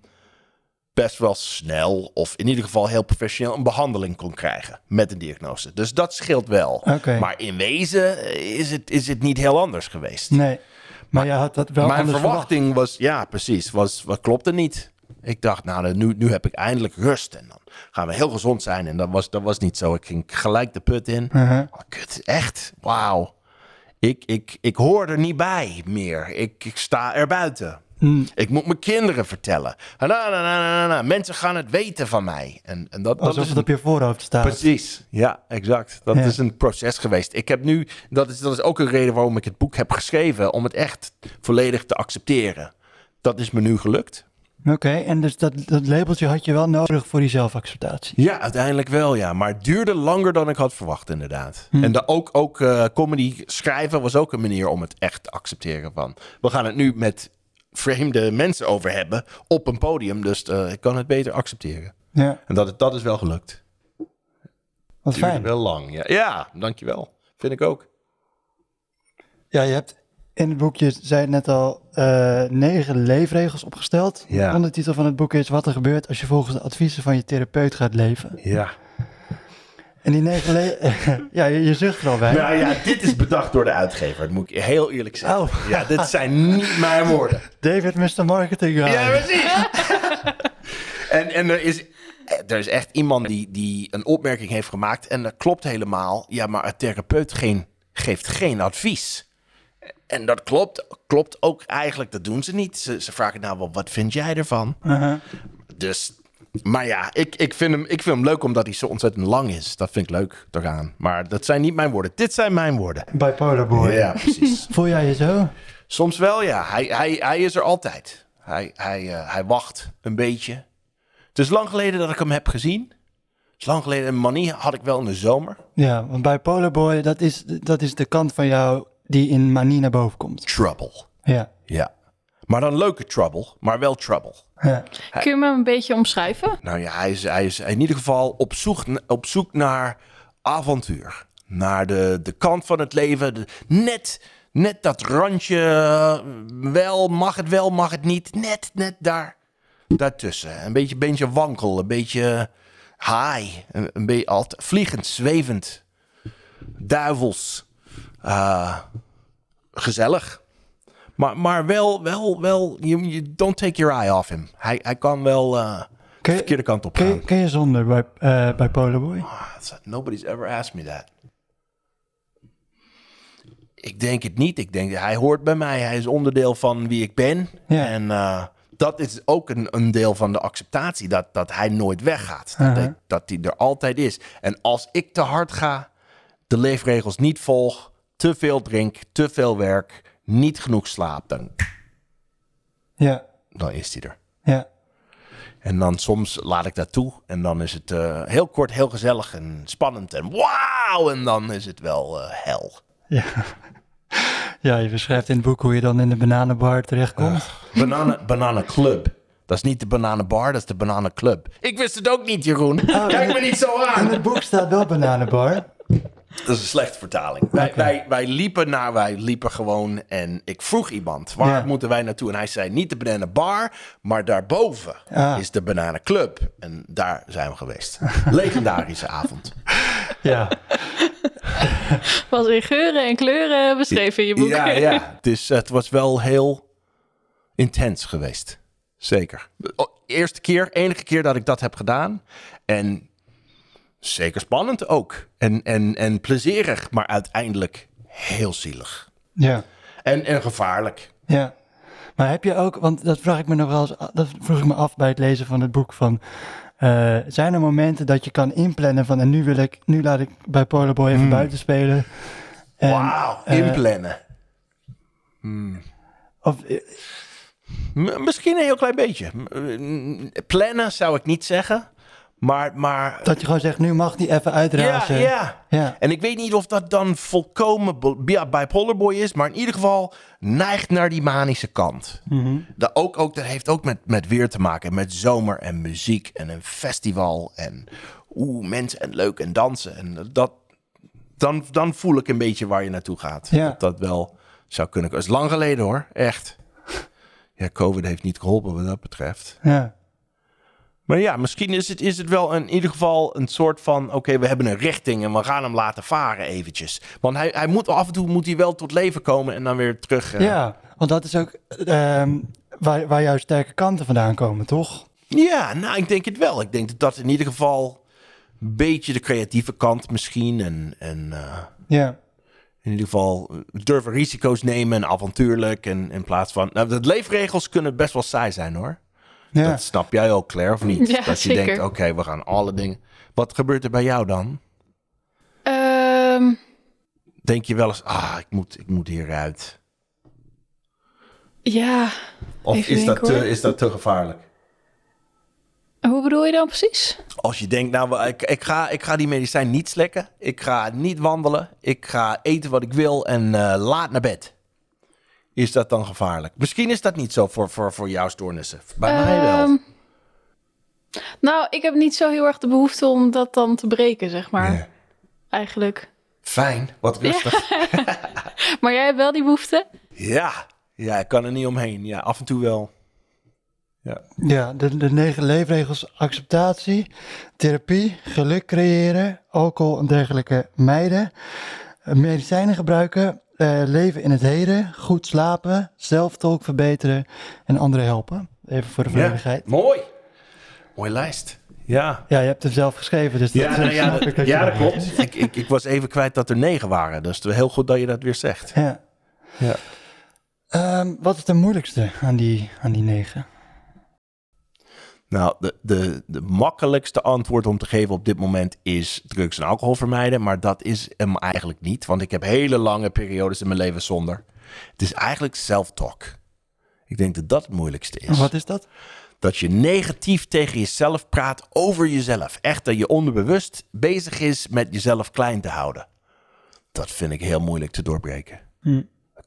best wel snel, of in ieder geval heel professioneel, een behandeling kon krijgen met een diagnose. Dus dat scheelt wel. Maar in wezen is het, is het niet heel anders geweest. Nee, maar je had dat wel Mijn verwachting was, ja, precies, was, wat klopte niet. Ik dacht, nou, nu, nu heb ik eindelijk rust en dan gaan we heel gezond zijn. En dat was, dat was niet zo. Ik ging gelijk de put in. Oh, kut, echt? Wauw. Ik, ik, ik hoor er niet bij meer. Ik, ik sta er buiten. Hmm. Ik moet mijn kinderen vertellen. Na, na, na, na, na. Mensen gaan het weten van mij. En, en dat, dat Alsof is het op je voorhoofd staat. Precies, ja, exact. Dat Ja. is een proces geweest. Ik heb nu, dat is, dat is ook een reden waarom ik het boek heb geschreven, om het echt volledig te accepteren. Dat is me nu gelukt. Oké, en dus dat, dat labeltje had je wel nodig voor die zelfacceptatie. Ja, uiteindelijk wel, ja. Maar het duurde langer dan ik had verwacht, inderdaad. En da, ook, ook eh, comedy schrijven was ook een manier om het echt te accepteren van. We gaan het nu met vreemde mensen over hebben op een podium, dus eh, ik kan het beter accepteren. Ja, En dat, dat is wel gelukt. wat Duurde fijn. wel lang, ja. Ja, dankjewel. Vind ik ook. Ja, je hebt in het boekje, zei het net al, eh, negen leefregels opgesteld. Ja. De ondertitel van het boek is Wat er gebeurt als je volgens de adviezen van je therapeut gaat leven. Ja. En die negen ja, je, je zucht er al bij. Nou ja, dit is bedacht door de uitgever. Dat moet ik heel eerlijk zeggen. Oh. Ja, dit zijn niet mijn woorden. David, Mr. Marketing Guy. Ja, precies. en, en er is... Er is echt iemand die, die een opmerking heeft gemaakt en dat klopt helemaal. Ja, maar een therapeut geen, geeft geen advies. En dat klopt, klopt ook eigenlijk, dat doen ze niet. Ze, ze vragen nou, wel, wat vind jij ervan? Uh-huh. Dus, maar ja, ik, ik, vind hem, ik vind hem leuk omdat hij zo ontzettend lang is. Dat vind ik leuk eraan. Maar dat zijn niet mijn woorden. Dit zijn mijn woorden. Bipolar boy. Ja, precies. Voel jij je zo? Soms wel, ja. Hij, hij, hij is er altijd. Hij, hij, eh, hij wacht een beetje. Het is lang geleden dat ik hem heb gezien. Het is lang geleden. Een manie had ik wel in de zomer. Ja, want bipolar boy, dat is, dat is de kant van jou die in manie naar boven komt. Trouble. Ja. Ja. Maar dan leuke trouble, maar wel trouble. ja. Kun je me een beetje omschrijven? Nou ja, hij is, hij is in ieder geval op zoek, op zoek naar avontuur. naar de, de kant van het leven. De- net, net dat randje, eh, wel, mag het wel, mag het niet. Net, net daar, daartussen. Een beetje, beetje wankel, een beetje high. Een, een beetje altijd vliegend, zwevend. Duivels. Eh, gezellig. Maar, maar wel, wel, wel, you, you don't take your eye off him. Hij, hij kan wel eh, de Kun je, verkeerde kant op gaan. je, kun je zonder bij, eh bij Polarboy? Ah, Nobody's ever asked me that. Ik denk het niet. Ik denk hij hoort bij mij. Hij is onderdeel van wie ik ben. Ja. En eh, dat is ook een, een deel van de acceptatie. Dat, dat hij nooit weggaat. Dat, Uh-huh. dat hij er altijd is. En als ik te hard ga, de leefregels niet volg, te veel drink, te veel werk, niet genoeg slaap, dan, Ja, dan is hij er. ja. En dan soms laat ik dat toe. En dan is het eh, heel kort, heel gezellig en spannend. En wauw! En dan is het wel eh, hel. Ja. ja, je beschrijft in het boek hoe je dan in de bananenbar terechtkomt. Banana, banana Club. Dat is niet de Bananenbar, dat is de Banana Club. Ik wist het ook niet, Jeroen. Kijk me niet zo In aan. het boek staat wel bananenbar. Dat is een slechte vertaling. Wij, wij, wij liepen naar, wij liepen gewoon en ik vroeg iemand, waar moeten wij naartoe? En hij zei, niet de Banana Bar, maar daarboven Ah. is de Banana Club. En daar zijn we geweest. Legendarische avond. Ja, Was in geuren en kleuren beschreven in je boek. Ja, ja. Het, is, het was wel heel intens geweest. Zeker. De eerste keer, enige keer dat ik dat heb gedaan. En zeker spannend ook. En, en, en plezierig, maar uiteindelijk heel zielig. ja, En, en gevaarlijk. ja. Maar heb je ook, want dat vraag ik me nog wel eens, dat vroeg ik me af bij het lezen van het boek van, eh, zijn er momenten dat je kan inplannen van, en nu wil ik, nu laat ik bij Polarboy even buiten spelen. En, Wauw, eh, inplannen. Of, eh, Misschien een heel klein beetje. Plannen zou ik niet zeggen. Maar, maar dat je gewoon zegt, nu mag die even uitrazen. ja. ja. En ik weet niet of dat dan volkomen ja, bipolar boy is, maar in ieder geval neigt naar die manische kant. Mhm. Dat, ook, ook, dat heeft ook met, met weer te maken, met zomer en muziek en een festival en oeh, mensen en leuk en dansen. En dat, dan, dan voel ik een beetje waar je naartoe gaat. Ja. Dat dat wel zou kunnen. Het is lang geleden hoor, echt. Ja, COVID heeft niet geholpen wat dat betreft. ja. Maar ja, misschien is het, is het wel in ieder geval een soort van... oké, we hebben een richting en we gaan hem laten varen eventjes. Want hij, hij moet af en toe moet hij wel tot leven komen en dan weer terug. eh. Ja, want dat is ook ehm, waar, waar jouw sterke kanten vandaan komen, toch? ja, nou, ik denk het wel. Ik denk dat dat in ieder geval een beetje de creatieve kant misschien... en, en eh, Ja, in ieder geval durven risico's nemen en avontuurlijk... En, in plaats van... Nou, de leefregels kunnen best wel saai zijn, hoor. Ja. Dat snap jij ook, Claire, of niet? Ja, dat je zeker. denkt, oké, we gaan alle dingen... Wat gebeurt er bij jou dan? Ehm, denk je wel eens, ah, ik moet, ik moet hieruit. ja, Of is dat, denken, te, is dat te gevaarlijk? hoe bedoel je dan precies? Als je denkt, nou, ik, ik, ga, ik ga die medicijn niet slikken. Ik ga niet wandelen. Ik ga eten wat ik wil en eh, laat naar bed. Is dat dan gevaarlijk? Misschien is dat niet zo voor, voor, voor jouw stoornissen. Bij mij wel. Nou, ik heb niet zo heel erg de behoefte om dat dan te breken, zeg maar. Eigenlijk. Fijn, wat rustig. Maar jij hebt wel die behoefte? Ja. ja, ik kan er niet omheen. Ja, af en toe wel. Ja. ja de, de negen leefregels acceptatie, therapie, geluk creëren, alcohol en dergelijke mijden, eh, medicijnen gebruiken, eh, leven in het heden, goed slapen, zelftolk verbeteren en anderen helpen. Even voor de ja. veiligheid. Mooi. Mooie lijst. Ja. Ja, je hebt hem zelf geschreven, dus dat Ja, nou ja, ik dat, je ja, dat dat klopt. Ik, ik, ik was even kwijt dat er negen waren. Dus het is heel goed dat je dat weer zegt. Ja. Ja. Ehm, wat is de moeilijkste aan die, aan die negen? Nou, de, de, de makkelijkste antwoord om te geven op dit moment is drugs en alcohol vermijden. Maar dat is hem eigenlijk niet. Want ik heb hele lange periodes in mijn leven zonder. Het is eigenlijk self-talk. Ik denk dat dat het moeilijkste is. Wat is dat? Dat je negatief tegen jezelf praat over jezelf. Echt dat je onderbewust bezig is met jezelf klein te houden. Dat vind ik heel moeilijk te doorbreken. Hm.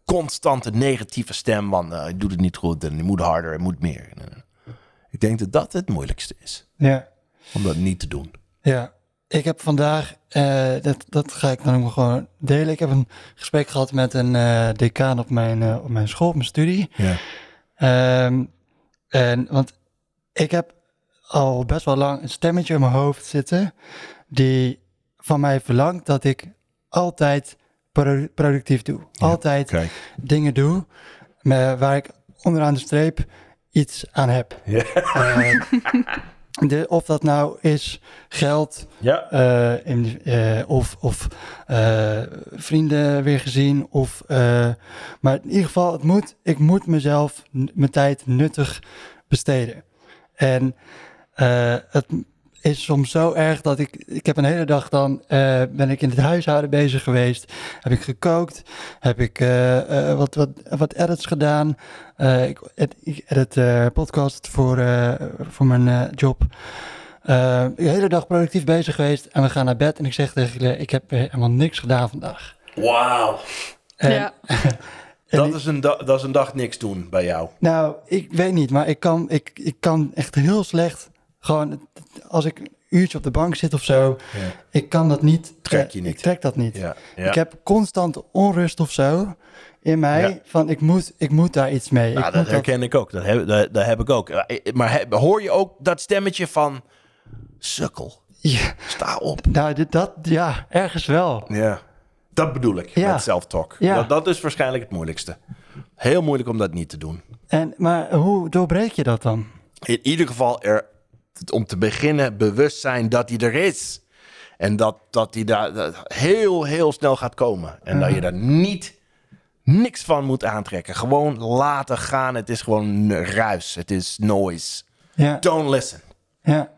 Constante negatieve stem van eh, je doet het niet goed en je moet harder en moet meer. Ik denk dat dat het moeilijkste is. Ja, Om dat niet te doen. ja. ik heb vandaag, eh, dat, dat ga ik dan ook gewoon delen. Ik heb een gesprek gehad met een eh decaan op mijn, eh, op mijn school, op mijn studie. Ja. Ehm, en, want ik heb al best wel lang een stemmetje in mijn hoofd zitten die van mij verlangt dat ik altijd produ- productief doe. Altijd Kijk. dingen doe waar ik onderaan de streep iets aan heb. Ja. Eh, de, of dat nou is geld, Ja. eh, in, eh, of, of vrienden weer gezien. Of, maar in ieder geval, het moet, ik moet mezelf mijn tijd nuttig besteden. En het is soms zo erg dat ik, ik heb een hele dag dan, eh, ben ik in het huishouden bezig geweest. Heb ik gekookt, heb ik eh, eh, wat, wat, wat edits gedaan. Eh, ik, ed- ik edit eh, podcast voor, eh, voor mijn eh, job. Eh, de hele dag productief bezig geweest en we gaan naar bed en ik zeg tegen jullie, ik heb helemaal niks gedaan vandaag. Wauw. Ja. Dat is, een da- dat is een dag niks doen bij jou. Nou, ik weet niet, maar ik kan, ik, ik kan echt heel slecht gewoon, als ik een uurtje op de bank zit of zo, Ja. ik kan dat niet. Trek je niet. Ik trek dat niet. Ja. Ik heb constant onrust of zo in mij van ik moet, ik moet daar iets mee. Nou, ik dat herken ik ook. Dat heb, dat, dat heb ik ook. Maar hoor je ook dat stemmetje van... Sukkel, Ja, sta op. nou, dit, dat, ja, ergens wel. Ja. Dat bedoel ik Ja. met self-talk. Ja. Dat, dat is waarschijnlijk het moeilijkste. Heel moeilijk om dat niet te doen. En, maar hoe doorbreek je dat dan? In ieder geval er, om te beginnen bewust zijn dat hij er is. En dat, dat hij daar dat heel, heel snel gaat komen. En dat je daar niet niks van moet aantrekken. Gewoon laten gaan. Het is gewoon ruis. Het is noise. Ja, Don't listen. ja.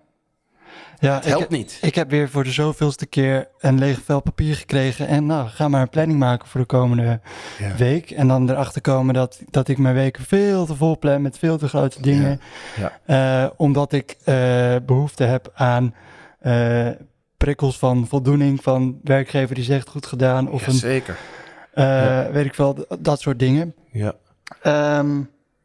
Ja, Het helpt ik, niet. Ik heb weer voor de zoveelste keer een leeg vel papier gekregen. En nou, ga maar een planning maken voor de komende Ja. week. En dan erachter komen dat, dat ik mijn weken veel te vol plan met veel te grote dingen. Ja. Eh, omdat ik eh, behoefte heb aan eh, prikkels van voldoening van werkgever die zegt goed gedaan. Of een, Zeker. weet ik wel, dat soort dingen. Ja. Ehm,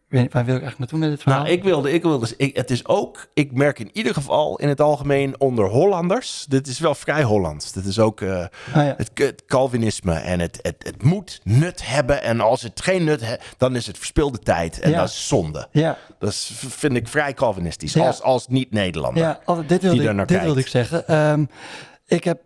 waar wil ik eigenlijk naartoe met dit verhaal? Nou, ik wilde, ik wilde, ik, het is ook, ik merk in ieder geval in het algemeen onder Hollanders, dit is wel vrij Hollands. Dit is ook eh, Ah, ja. het, het Calvinisme en het, het, het moet nut hebben. En als het geen nut heeft, dan is het verspilde tijd en Ja. dat is zonde. ja, Dat is, vind ik vrij Calvinistisch, Ja. als, als niet-Nederlander. Ja, dit wilde, ik, dit wilde ik zeggen. Ehm, ik heb,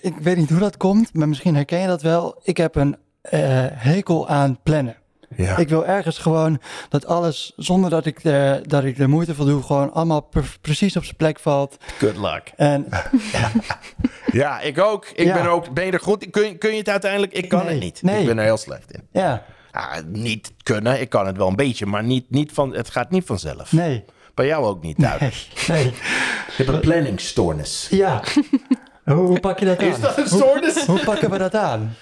ik weet niet hoe dat komt, maar misschien herken je dat wel. Ik heb een eh, hekel aan plannen. Ja. Ik wil ergens gewoon dat alles, zonder dat ik, de, dat ik de moeite voor doe, gewoon allemaal pre- precies op zijn plek valt. Good luck. En Ja, ik ook. Ik Ja. ben er ook. Ben je er goed in? Kun je, kun je het uiteindelijk? Ik kan Nee, het niet. nee. Ik ben er heel slecht in. ja, Ja, niet kunnen. Ik kan het wel een beetje, maar niet, niet van, het gaat niet vanzelf. nee, Bij jou ook niet, duidelijk. nee, nee. Je hebt een planningsstoornis. Ja. hoe, hoe pak je dat aan? Is dat een stoornis? Hoe, hoe pakken we dat aan?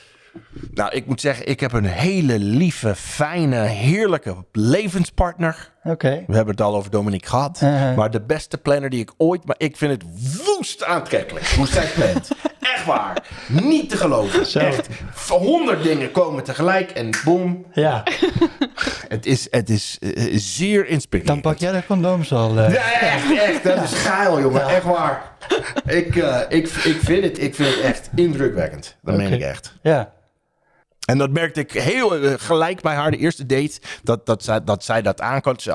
Nou, ik moet zeggen, ik heb een hele lieve, fijne, heerlijke levenspartner. Oké. We hebben het al over Dominique gehad. Uh-huh. Maar de beste planner die ik ooit... Maar ik vind het woest aantrekkelijk hoe zij plant. Echt waar. Niet te geloven. Echt. Honderd dingen komen tegelijk en boem. Ja, Het is, het is eh, zeer inspirerend. dan pak jij de condooms al. eh. Ja, echt, echt. Dat is geil, jongen. Ja. Echt waar. Ik, eh, ik, ik, vind het, ik vind het echt indrukwekkend. Dat meen ik echt. Ja, En dat merkte ik heel eh, gelijk bij haar de eerste date. Dat, dat, zij, dat zij dat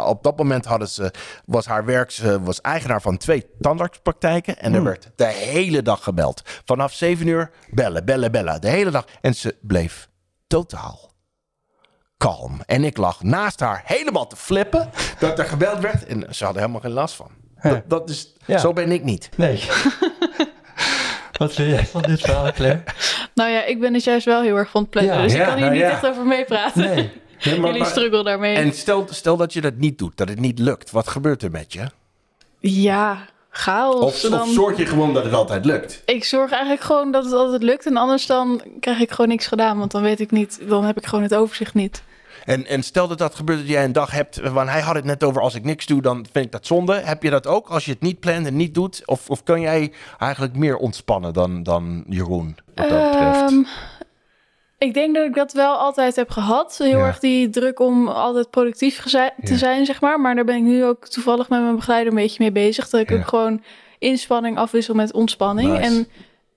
Op dat moment hadden ze, was haar werk. Ze was eigenaar van twee tandartspraktijken. En er werd de hele dag gebeld. Vanaf zeven uur bellen, bellen, bellen. De hele dag. En ze bleef totaal kalm. En ik lag naast haar helemaal te flippen. Dat er gebeld werd. En ze hadden helemaal geen last van. Dat, dat is, Ja. Zo ben ik niet. nee. Wat vind jij van dit verhaal, Claire? Nou ja, ik ben dus juist wel heel erg van het plannen. Ja. dus Ja, ik kan hier nou niet ja. echt over meepraten. Nee. Jullie struggle daarmee. En stel, stel dat je dat niet doet. Dat het niet lukt. Wat gebeurt er met je? Ja, chaos. Of, dan... of zorg je gewoon dat het altijd lukt? Ik zorg eigenlijk gewoon dat het altijd lukt. En anders dan krijg ik gewoon niks gedaan. Want dan weet ik niet, dan heb ik gewoon het overzicht niet. En, en stel dat dat gebeurt dat jij een dag hebt, want hij had het net over als ik niks doe, dan vind ik dat zonde. Heb je dat ook als je het niet plant en niet doet? Of, of kan jij eigenlijk meer ontspannen dan, dan Jeroen, wat dat betreft? Ehm, Ik denk dat ik dat wel altijd heb gehad. Heel Ja. erg die druk om altijd productief te Ja. zijn, zeg maar. Maar daar ben ik nu ook toevallig met mijn begeleider een beetje mee bezig. Dat ik Ja. ook gewoon inspanning afwissel met ontspanning. Nice. En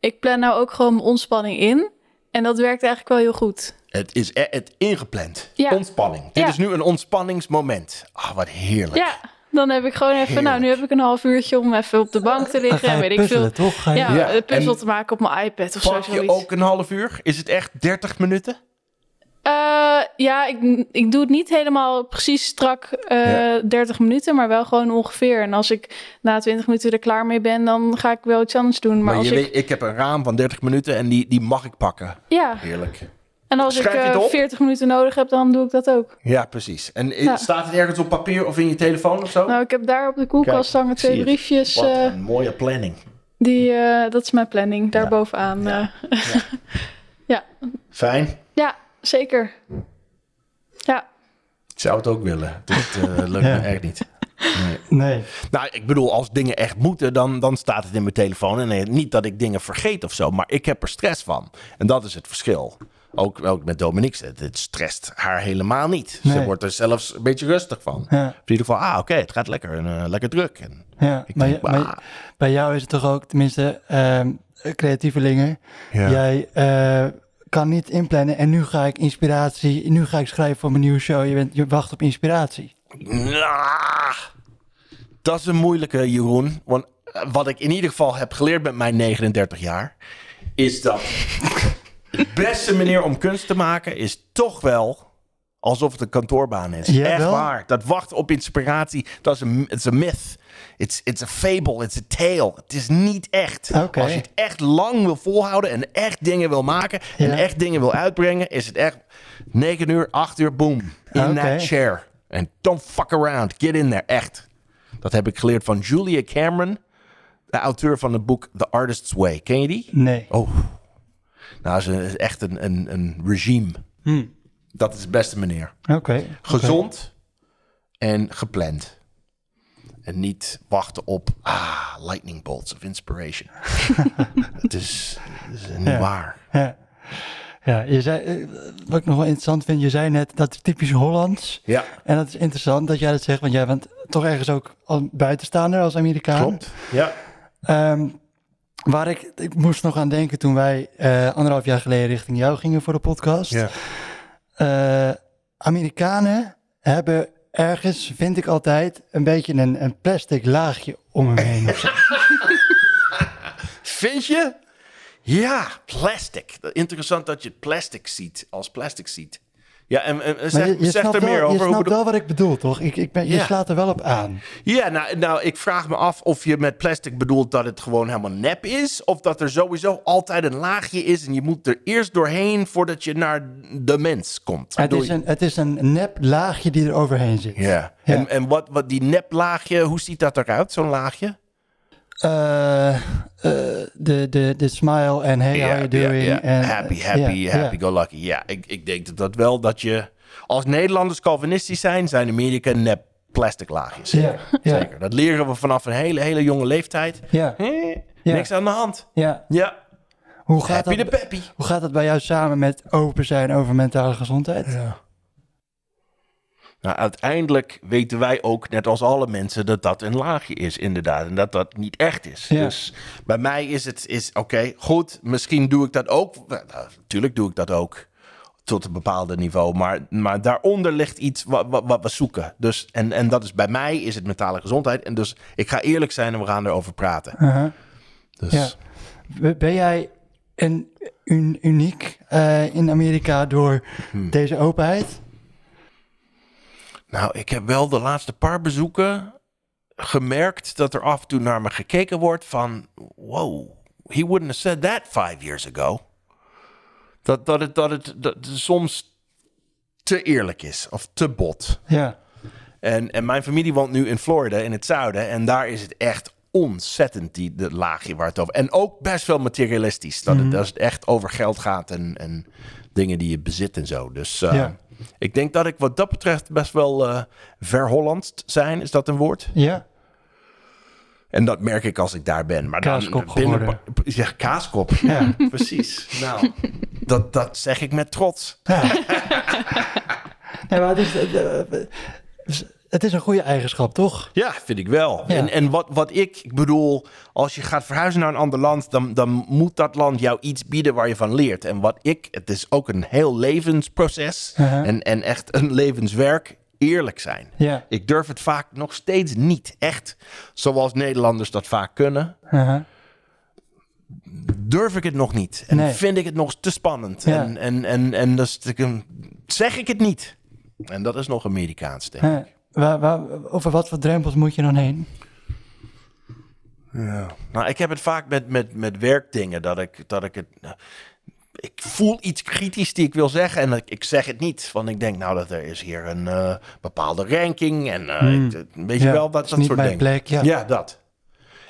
ik plan nou ook gewoon mijn ontspanning in. En dat werkt eigenlijk wel heel goed. Het is e- het ingepland. Ja. Ontspanning. Dit Ja. is nu een ontspanningsmoment. Ah, wat heerlijk. Ja, dan heb ik gewoon even... Nou, nu heb ik een half uurtje om even op de bank te Dan liggen. En weet ik veel. toch? Ga je- Ja, Ja, een puzzel en- te maken op mijn iPad of zo. Pak je zoiets. ook een half uur? Is het echt 30 minuten? Eh, ja, ik, ik doe het niet helemaal precies strak eh, Ja. 30 minuten, maar wel gewoon ongeveer. En als ik na 20 minuten er klaar mee ben, dan ga ik wel iets anders doen. Maar, Maar, als je ik, weet, ik heb een raam van 30 minuten en die, die mag ik pakken. ja, Heerlijk. En als ik Schrijf je het eh, op? 40 minuten nodig heb, dan doe ik dat ook. Ja, precies. En Ja. staat het ergens op papier of in je telefoon of zo? Nou, ik heb daar op de koelkast Kijk, hangen twee je. briefjes. Wat eh, een mooie planning. die, eh, dat is mijn planning, daar Ja. bovenaan. Ja. Ja. Fijn. ja, zeker. Ja, Ik zou het ook willen. Dit eh, lukt Ja. me echt niet. Nee. Nee. Nou, ik bedoel, als dingen echt moeten, dan, dan staat het in mijn telefoon. En nee, niet dat ik dingen vergeet of zo, maar ik heb er stress van. En dat is het verschil. Ook, ook met Dominique, het, het stresst haar helemaal niet. Ze wordt er zelfs een beetje rustig van. Ja. In ieder geval, ah, oké, het gaat lekker, en, eh, lekker druk. En, Ja, maar, denk, maar bah. bij jou is het toch ook, tenminste, ehm creatievelingen. ja. Jij eh, kan niet inplannen en nu ga ik inspiratie, nu ga ik schrijven voor mijn nieuwe show. Je, bent, je wacht op inspiratie. Dat is een moeilijke, Jeroen. Want eh, wat ik in ieder geval heb geleerd met mijn 39 jaar... is dat de beste manier om kunst te maken... is toch wel alsof het een kantoorbaan is. Echt wel? waar. Dat wachten op inspiratie, dat is een, it's a myth. It's, it's a fable, it's a tale. Het is niet echt. Als je het echt lang wil volhouden... en echt dingen wil maken... en echt dingen wil uitbrengen... is het echt 9 uur, 8 uur, boom. In that chair. En don't fuck around. Get in there. Echt. Dat heb ik geleerd van Julia Cameron. De auteur van het boek The Artist's Way. Ken je die? Nee. Oh. Nou, ze is echt een, een, een regime. Hm. Dat is de beste manier. Oké. Gezond en gepland. En niet wachten op ah, lightning bolts of inspiration. het, is, het is niet Ja. waar. Ja. Ja, je zei, eh, wat ik nog wel interessant vind, je zei net dat is typisch Hollands. Ja, En dat is interessant dat jij dat zegt, want jij bent toch ergens ook als buitenstaander als Amerikaan. klopt. Ja. Ehm, waar ik, ik moest nog aan denken toen wij eh, anderhalf jaar geleden richting jou gingen voor de podcast. ja. Eh, Amerikanen hebben ergens, vind ik altijd, een beetje een, een plastic laagje om hem heen. of zo. Vind je? Ja, plastic. Interessant dat je plastic ziet, als plastic ziet. Ja, en, en zeg, je, je zeg er meer over. je snapt wel wat ik bedoel, toch? Ik, ik ben, Je slaat er wel op aan. Ja, nou, nou, ik vraag me af of je met plastic bedoelt dat het gewoon helemaal nep is. Of dat er sowieso altijd een laagje is en je moet er eerst doorheen voordat je naar de mens komt. Het is, een, het is een nep laagje die er overheen zit. Ja. Ja. En, en wat, wat die neplaagje, hoe ziet dat eruit, zo'n laagje? Eh, eh, de, de, de smile en hey, how you doing? En, happy, happy, happy, go lucky. Ja, ik, ik denk dat dat wel dat je... Als Nederlanders Calvinistisch zijn, zijn Amerika nep plastic laagjes. Ja, ja. Zeker. Dat leren we vanaf een hele, hele jonge leeftijd. Ja, Eh. Niks aan de hand. ja. Ja, Hoe gaat, happy de dat, peppy. hoe gaat dat bij jou samen met open zijn over mentale gezondheid? Ja. Nou, uiteindelijk weten wij ook, net als alle mensen, dat dat een laagje is, inderdaad. En dat dat niet echt is. Ja. Dus bij mij is het, is, oké, goed, misschien doe ik dat ook. Nou, natuurlijk doe ik dat ook tot een bepaalde niveau. Maar, maar daaronder ligt iets wat, wat, wat we zoeken. Dus, en, en dat is bij mij, is het mentale gezondheid. En dus ik ga eerlijk zijn en we gaan erover praten. Dus, Ja. Ben jij een, un- uniek eh, in Amerika door Hmm. deze openheid? Nou, ik heb wel de laatste paar bezoeken gemerkt dat er af en toe naar me gekeken wordt van... Wow, he wouldn't have said that five years ago. Dat, dat, het, dat, het, dat het soms te eerlijk is of te bot. Ja, En, en mijn familie woont nu in Florida, in het zuiden. En daar is het echt ontzettend, die, de laagje waar het over... En ook best wel materialistisch. Dat, het, als het echt over geld gaat en, en dingen die je bezit en zo. Dus Ja. Ik denk dat ik wat dat betreft best wel eh verhollandst zijn. Is dat een woord? ja. En dat merk ik als ik daar ben. Maar dan Kaaskop binnen- geworden. Zeg kaaskop. Ja, precies. Nou, dat, dat zeg ik met trots. Ja. nee, maar het is, eh, eh, het is een goede eigenschap, toch? Ja, vind ik wel. Ja. En, en wat, wat ik, ik bedoel, als je gaat verhuizen naar een ander land, dan, dan moet dat land jou iets bieden waar je van leert. En wat ik, het is ook een heel levensproces Uh-huh. en, en echt een levenswerk, eerlijk zijn. Ja. Ik durf het vaak nog steeds niet. Echt, zoals Nederlanders dat vaak kunnen, Uh-huh. durf ik het nog niet. En Nee. vind ik het nog te spannend. Ja. En, en, en, en dus, zeg ik het niet. En dat is nog Amerikaans, denk ik. Ja. Waar, waar, over wat voor drempels moet je dan heen? Nou, ik heb het vaak met, met, met werkdingen dat ik, dat ik het. Ik voel iets kritisch die ik wil zeggen en ik, ik zeg het niet. Want ik denk, nou, dat er is hier een eh, bepaalde ranking en eh, ik- weet je Ja, wel, dat, soort dingen. plek, ja. dat.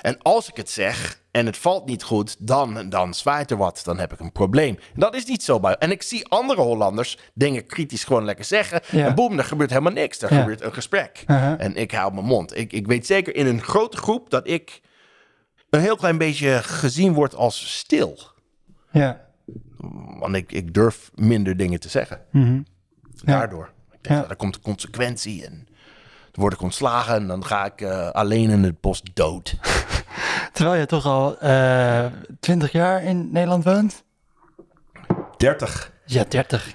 En als ik het zeg en het valt niet goed, dan, dan zwaait er wat. Dan heb ik een probleem. Dat is niet zo bij. En ik zie andere Hollanders dingen kritisch gewoon lekker zeggen. Ja. En boem, er gebeurt helemaal niks. Er Ja. gebeurt een gesprek. Uh-huh. En ik hou mijn mond. Ik, ik weet zeker in een grote groep dat ik een heel klein beetje gezien word als stil. Ja. Want ik, ik durf minder dingen te zeggen. Daardoor. Ik denk, Mhm. Ja. dat er komt een consequentie en dan word ik ontslagen en dan ga ik eh, alleen in het bos dood. Terwijl je toch al eh 20 jaar in Nederland woont? 30. Ja, 30.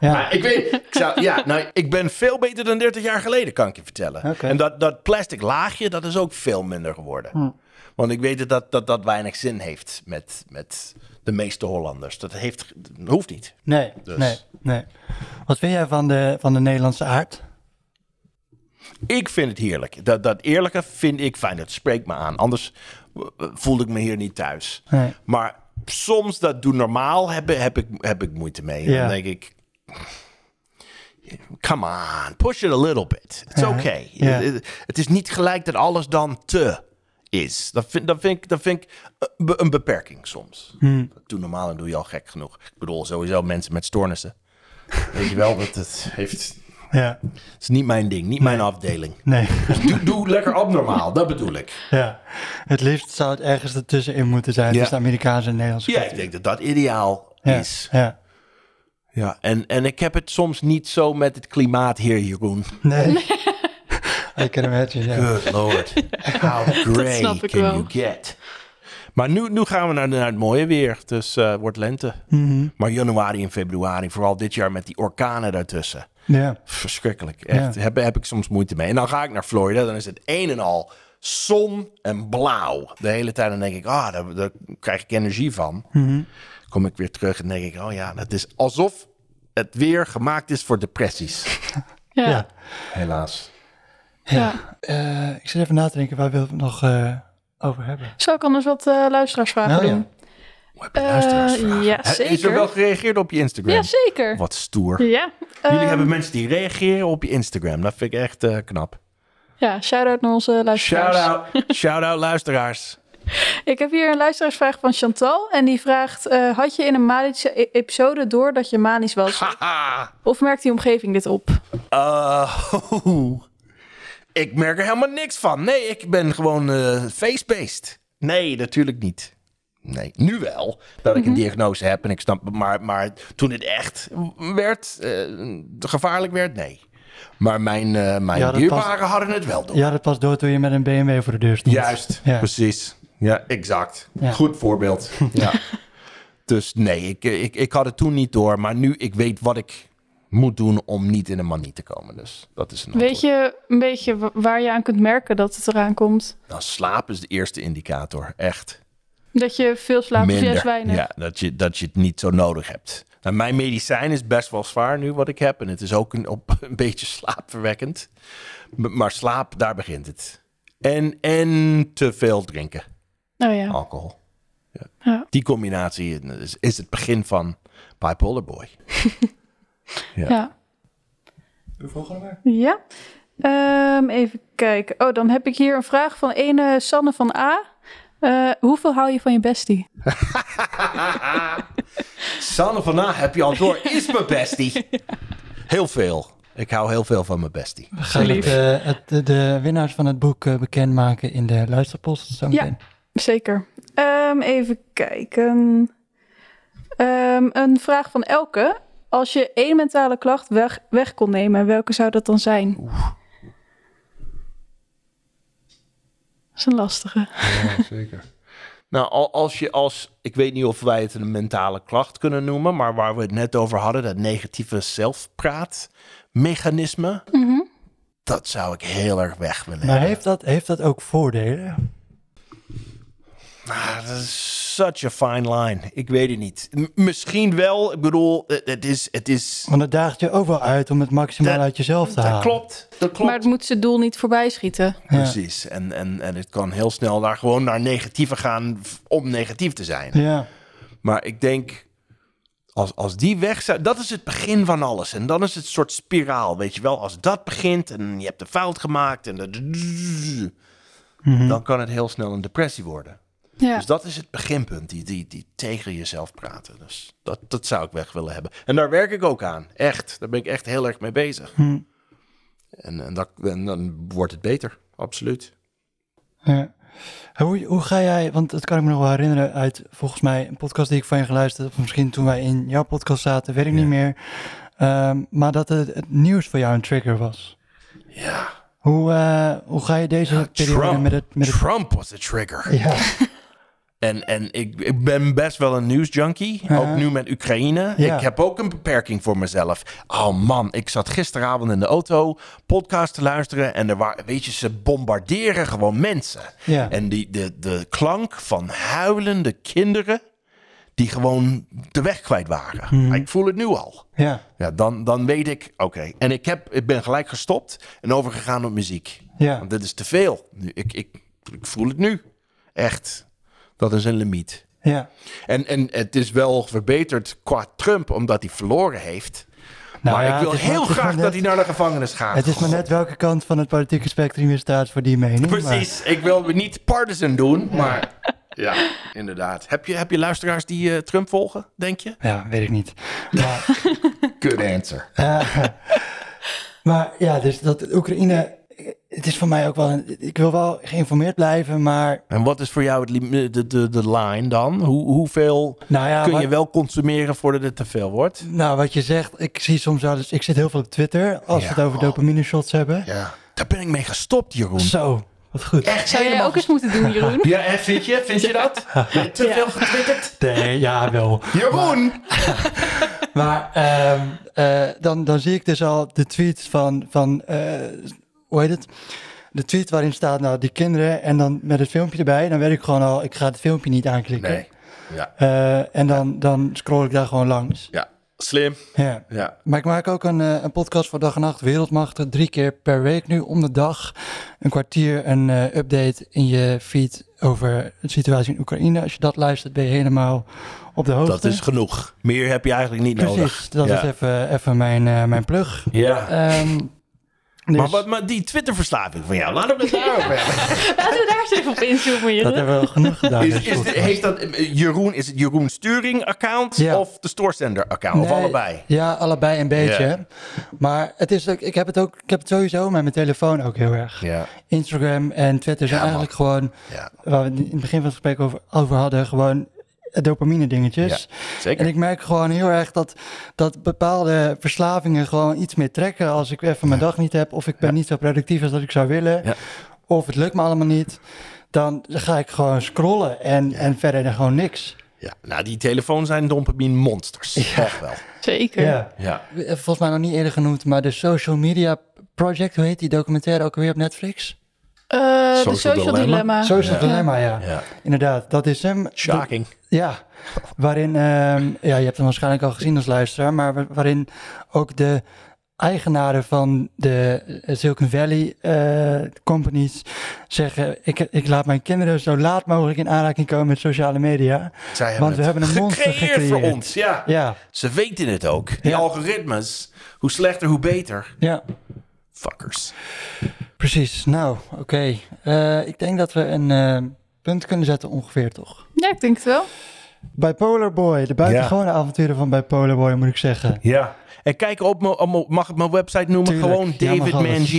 Ja. Maar ik weet, ik, zou, ja, nou, ik ben veel beter dan 30 jaar geleden, kan ik je vertellen. Oké. En dat, dat plastic laagje, dat is ook veel minder geworden. Hm. Want ik weet dat dat, dat weinig zin heeft met, met de meeste Hollanders. Dat heeft, hoeft niet. Nee, Dus- nee, nee. Wat vind jij van de, van de Nederlandse aard? Ik vind het heerlijk. Dat, dat eerlijke vind ik fijn. Dat spreekt me aan. Anders eh, voelde ik me hier niet thuis. Nee. Maar soms dat doen normaal heb, heb, ik, heb ik moeite mee. Ja. Dan denk ik... Come on, push it a little bit. It's Ja. okay. Ja. Het, is niet gelijk dat alles dan te is. Dat vind, dat vind, ik, dat vind ik een be- een beperking soms. Hmm. Doe normaal en doe je al gek genoeg. Ik bedoel, sowieso mensen met stoornissen. Weet je wel, dat het heeft... Ja, Het is niet mijn ding, niet mijn afdeling. nee. Doe, doe lekker abnormaal, dat bedoel ik. ja. Het liefst zou het ergens ertussenin moeten zijn. Ja. Dus de Amerikaanse en de Nederlandse Ja, ik denk dat dat ideaal ja. is. Ja. Ja, en, en ik heb het soms niet zo met het klimaat hier, Jeroen. Nee. I can imagine. Good lord, how grey snap ik can wel. you get? Maar nu, nu gaan we naar, naar het mooie weer, dus eh, het wordt lente. Mhm. Maar januari en februari, vooral dit jaar met die orkanen daartussen. Ja. Verschrikkelijk, echt. Ja. Heb, heb ik soms moeite mee. En dan ga ik naar Florida, dan is het een en al zon en blauw. De hele tijd dan denk ik, ah, daar, daar krijg ik energie van. Mhm. Kom ik weer terug en denk ik, oh ja, het is alsof het weer gemaakt is voor depressies. Ja. Ja. Helaas. Ja. Eh, ik zit even na te denken, waar wil ik het nog eh, over hebben? Zou ik anders wat eh, luisteraarsvragen Nou ja. doen? Hoe heb je luisteraarsvragen? ja, Hè, Is er zeker. wel gereageerd op je Instagram? Ja, zeker. Wat stoer. Ja. Jullie ehm, hebben mensen die reageren op je Instagram. Dat vind ik echt eh, knap. Ja, shout-out naar onze luisteraars. Shout-out, shout-out luisteraars. Ik heb hier een luisteraarsvraag van Chantal. En die vraagt, eh, had je in een manische e- episode door dat je manisch was? Of merkt die omgeving dit op? Ik merk er helemaal niks van. Nee, ik ben gewoon eh face-based. Nee, natuurlijk niet. Nee, nu wel dat ik een diagnose heb en ik snap, maar, maar toen het echt werd, eh, gevaarlijk werd, nee. Maar mijn, eh mijn Ja, hadden het wel door. Ja, dat pas door toen je met een BMW voor de deur stond. Juist, Ja. precies. Ja, exact. Ja. Goed voorbeeld. ja. Dus nee, ik, ik, ik had het toen niet door, maar nu ik weet wat ik moet doen om niet in een manie te komen. Dus dat is een Weet je een beetje wa- waar je aan kunt merken dat het eraan komt? Nou, slaap is de eerste indicator, echt. Dat je veel slaapt juist weinig? Ja, dat je, dat je het niet zo nodig hebt. Nou, mijn medicijn is best wel zwaar nu wat ik heb. En het is ook een, op, een beetje slaapverwekkend. M- Maar slaap, daar begint het. En, en te veel drinken, Oh ja. alcohol. Ja. Ja. Die combinatie is, is het begin van Bipolar Boy. ja. De volgende maar. Ja. Ehm, even kijken. Oh, dan heb ik hier een vraag van ene Sanne van A. Eh, hoeveel hou je van je bestie? Sanne van Na, heb je al door, is mijn bestie. Heel veel. Ik hou heel veel van mijn bestie. We gaan het, eh, het, de, de winnaars van het boek eh, bekendmaken in de luisterpost. Zo Ja. meteen. Zeker. Ehm, even kijken. Ehm, een vraag van Elke. Als je één mentale klacht weg, weg kon nemen, welke zou dat dan zijn? Dat is een lastige. Ja, zeker. Nou, al- als je als, ik weet niet of wij het een mentale klacht kunnen noemen, maar waar we het net over hadden, dat negatieve zelfpraatmechanisme, dat zou ik heel erg weg willen Maar hebben. heeft dat, heeft dat ook voordelen? Ah, dat is such a fine line. Ik weet het niet. M- misschien wel. Ik bedoel, het, is, het is. Want het daagt je ook wel uit om het maximaal Dat- uit jezelf te halen. Dat klopt. Dat klopt. Maar het moet zijn doel niet voorbij schieten. Ja. Precies. En, en, en het kan heel snel daar gewoon naar negatieve gaan om negatief te zijn. Ja. Maar ik denk, als, als die weg zou... Dat is het begin van alles. En dan is het een soort spiraal, weet je wel. Als dat begint en je hebt een fout gemaakt... en dat- dan kan het heel snel een depressie worden. Ja. Dus dat is het beginpunt, die, die, die tegen jezelf praten. Dus dat, dat zou ik weg willen hebben. En daar werk ik ook aan, echt. Daar ben ik echt heel erg mee bezig. Hm. En, en, dat, en dan wordt het beter, absoluut. Ja. Hoe, hoe ga jij, want dat kan ik me nog wel herinneren uit volgens mij een podcast die ik van je geluisterd heb, of misschien toen wij in jouw podcast zaten, weet ik niet meer. Ehm, maar dat het, het nieuws voor jou een trigger was. Ja, Hoe, eh, hoe ga je deze periode Trump, met het... Met het Trump was de trigger. ja, En, en ik, ik ben best wel een nieuwsjunkie. Ja. Ook nu met Oekraïne. Ja. Ik heb ook een beperking voor mezelf. Oh man, ik zat gisteravond in de auto podcast te luisteren. En er waren, weet je, ze bombarderen gewoon mensen. Ja. En die, de, de klank van huilende kinderen. die gewoon de weg kwijt waren. Mhm. Ik voel het nu al. ja, Ja, dan, dan weet ik, oké. En ik, heb, ik ben gelijk gestopt en overgegaan op muziek. ja. Want dit is te veel. Nu, Ik, ik, ik voel het nu. Echt. Dat is een limiet. ja. En, en het is wel verbeterd qua Trump, omdat hij verloren heeft. Nou maar ja, ik wil maar- heel graag dat hij naar de gevangenis gaat. Het is maar net welke kant van het politieke spectrum je staat voor die mening. maar- Precies. Ik wil niet partisan doen, maar ja, inderdaad. Heb je, heb je luisteraars die eh, Trump volgen, denk je? ja, weet ik niet. Maar, Good answer. eh, maar ja, dus dat Oekraïne, het is voor mij ook wel, een, ik wil wel geïnformeerd blijven, maar En wat is voor jou het de, de, de line dan? Hoe, hoeveel nou ja, kun wat- je wel consumeren voordat het te veel wordt? Nou, wat je zegt, ik zie soms wel eens, ik zit heel veel op Twitter als we Ja. het over dopamine shots hebben. Ja. Daar ben ik mee gestopt, Jeroen. Zo, wat goed. Echt Zou jij ook eens moeten doen, Jeroen? Ja, en vind je? Vind je dat? Ben je te veel getwitterd? Nee, ja, wel. Jeroen! Maar ehm, eh, dan, dan zie ik dus al de tweets van, van eh, hoe heet het? De tweet waarin staat, nou, die kinderen en dan met het filmpje erbij. Dan weet ik gewoon al, ik ga het filmpje niet aanklikken. Nee. Ja. Eh, en dan, dan scroll ik daar gewoon langs. Ja. Slim. Ja. Ja. Maar ik maak ook een, eh, een podcast voor Dag en Nacht Wereldmachten. Drie keer per week nu om de dag. Een kwartier een eh, update in je feed over de situatie in Oekraïne. Als je dat luistert ben je helemaal op de hoogte. Dat is genoeg. Meer heb je eigenlijk niet Precies, nodig. dat ja. is even, even mijn, mijn plug. Ja. Ehm, dus Maar, die Twitter-verslaving van jou, laten we het daarover hebben. Laten we daar eens even op inzoomen, dat Jeroen. hebben we genoeg gedaan. Is, heeft dat, Jeroen, is het Jeroen Sturing-account Ja. of de Stoorzender-account? Of allebei? Ja, allebei een beetje. Ja. Maar het is ik heb het ook, ik heb het sowieso met mijn telefoon ook heel erg. Ja. Instagram en Twitter zijn eigenlijk gewoon, Ja. waar we het in het begin van het gesprek over, over hadden, gewoon dopamine dingetjes. Zeker. En ik merk gewoon heel erg dat, dat bepaalde verslavingen gewoon iets meer trekken als ik even mijn dag niet heb of ik ben niet zo productief als dat ik zou willen. Ja. Of het lukt me allemaal niet. Dan ga ik gewoon scrollen en, en verder dan gewoon niks. Ja. Nou, die telefoons zijn dopamine monsters. Echt wel. Zeker. Ja. Ja. Volgens mij nog niet eerder genoemd, maar de Social Media Project, hoe heet die documentaire ook alweer op Netflix? Eh, de Social social Dilemma. dilemma. Social Ja. Dilemma, ja. Ja. Inderdaad, dat is hem. Shocking. Ja, waarin, ehm, ja, je hebt hem waarschijnlijk al gezien als luisteraar, maar wa- waarin ook de eigenaren van de Silicon Valley eh, companies zeggen, ik, ik laat mijn kinderen zo laat mogelijk in aanraking komen met sociale media. Want we hebben een monster gecreëerd voor ons. Ja. Ja, Ze weten het ook. Die Ja. algoritmes, hoe slechter, hoe beter. ja, Fuckers. Precies. Nou, oké. Eh, ik denk dat we een eh, punt kunnen zetten ongeveer, toch? Ja, ik denk het wel. Bipolar Boy, de buitengewone avonturen van Bipolar Boy, moet ik zeggen. Ja. En kijk op mijn, mag ik mijn website noemen? Tuurlijk. Gewoon Ja, mag alles.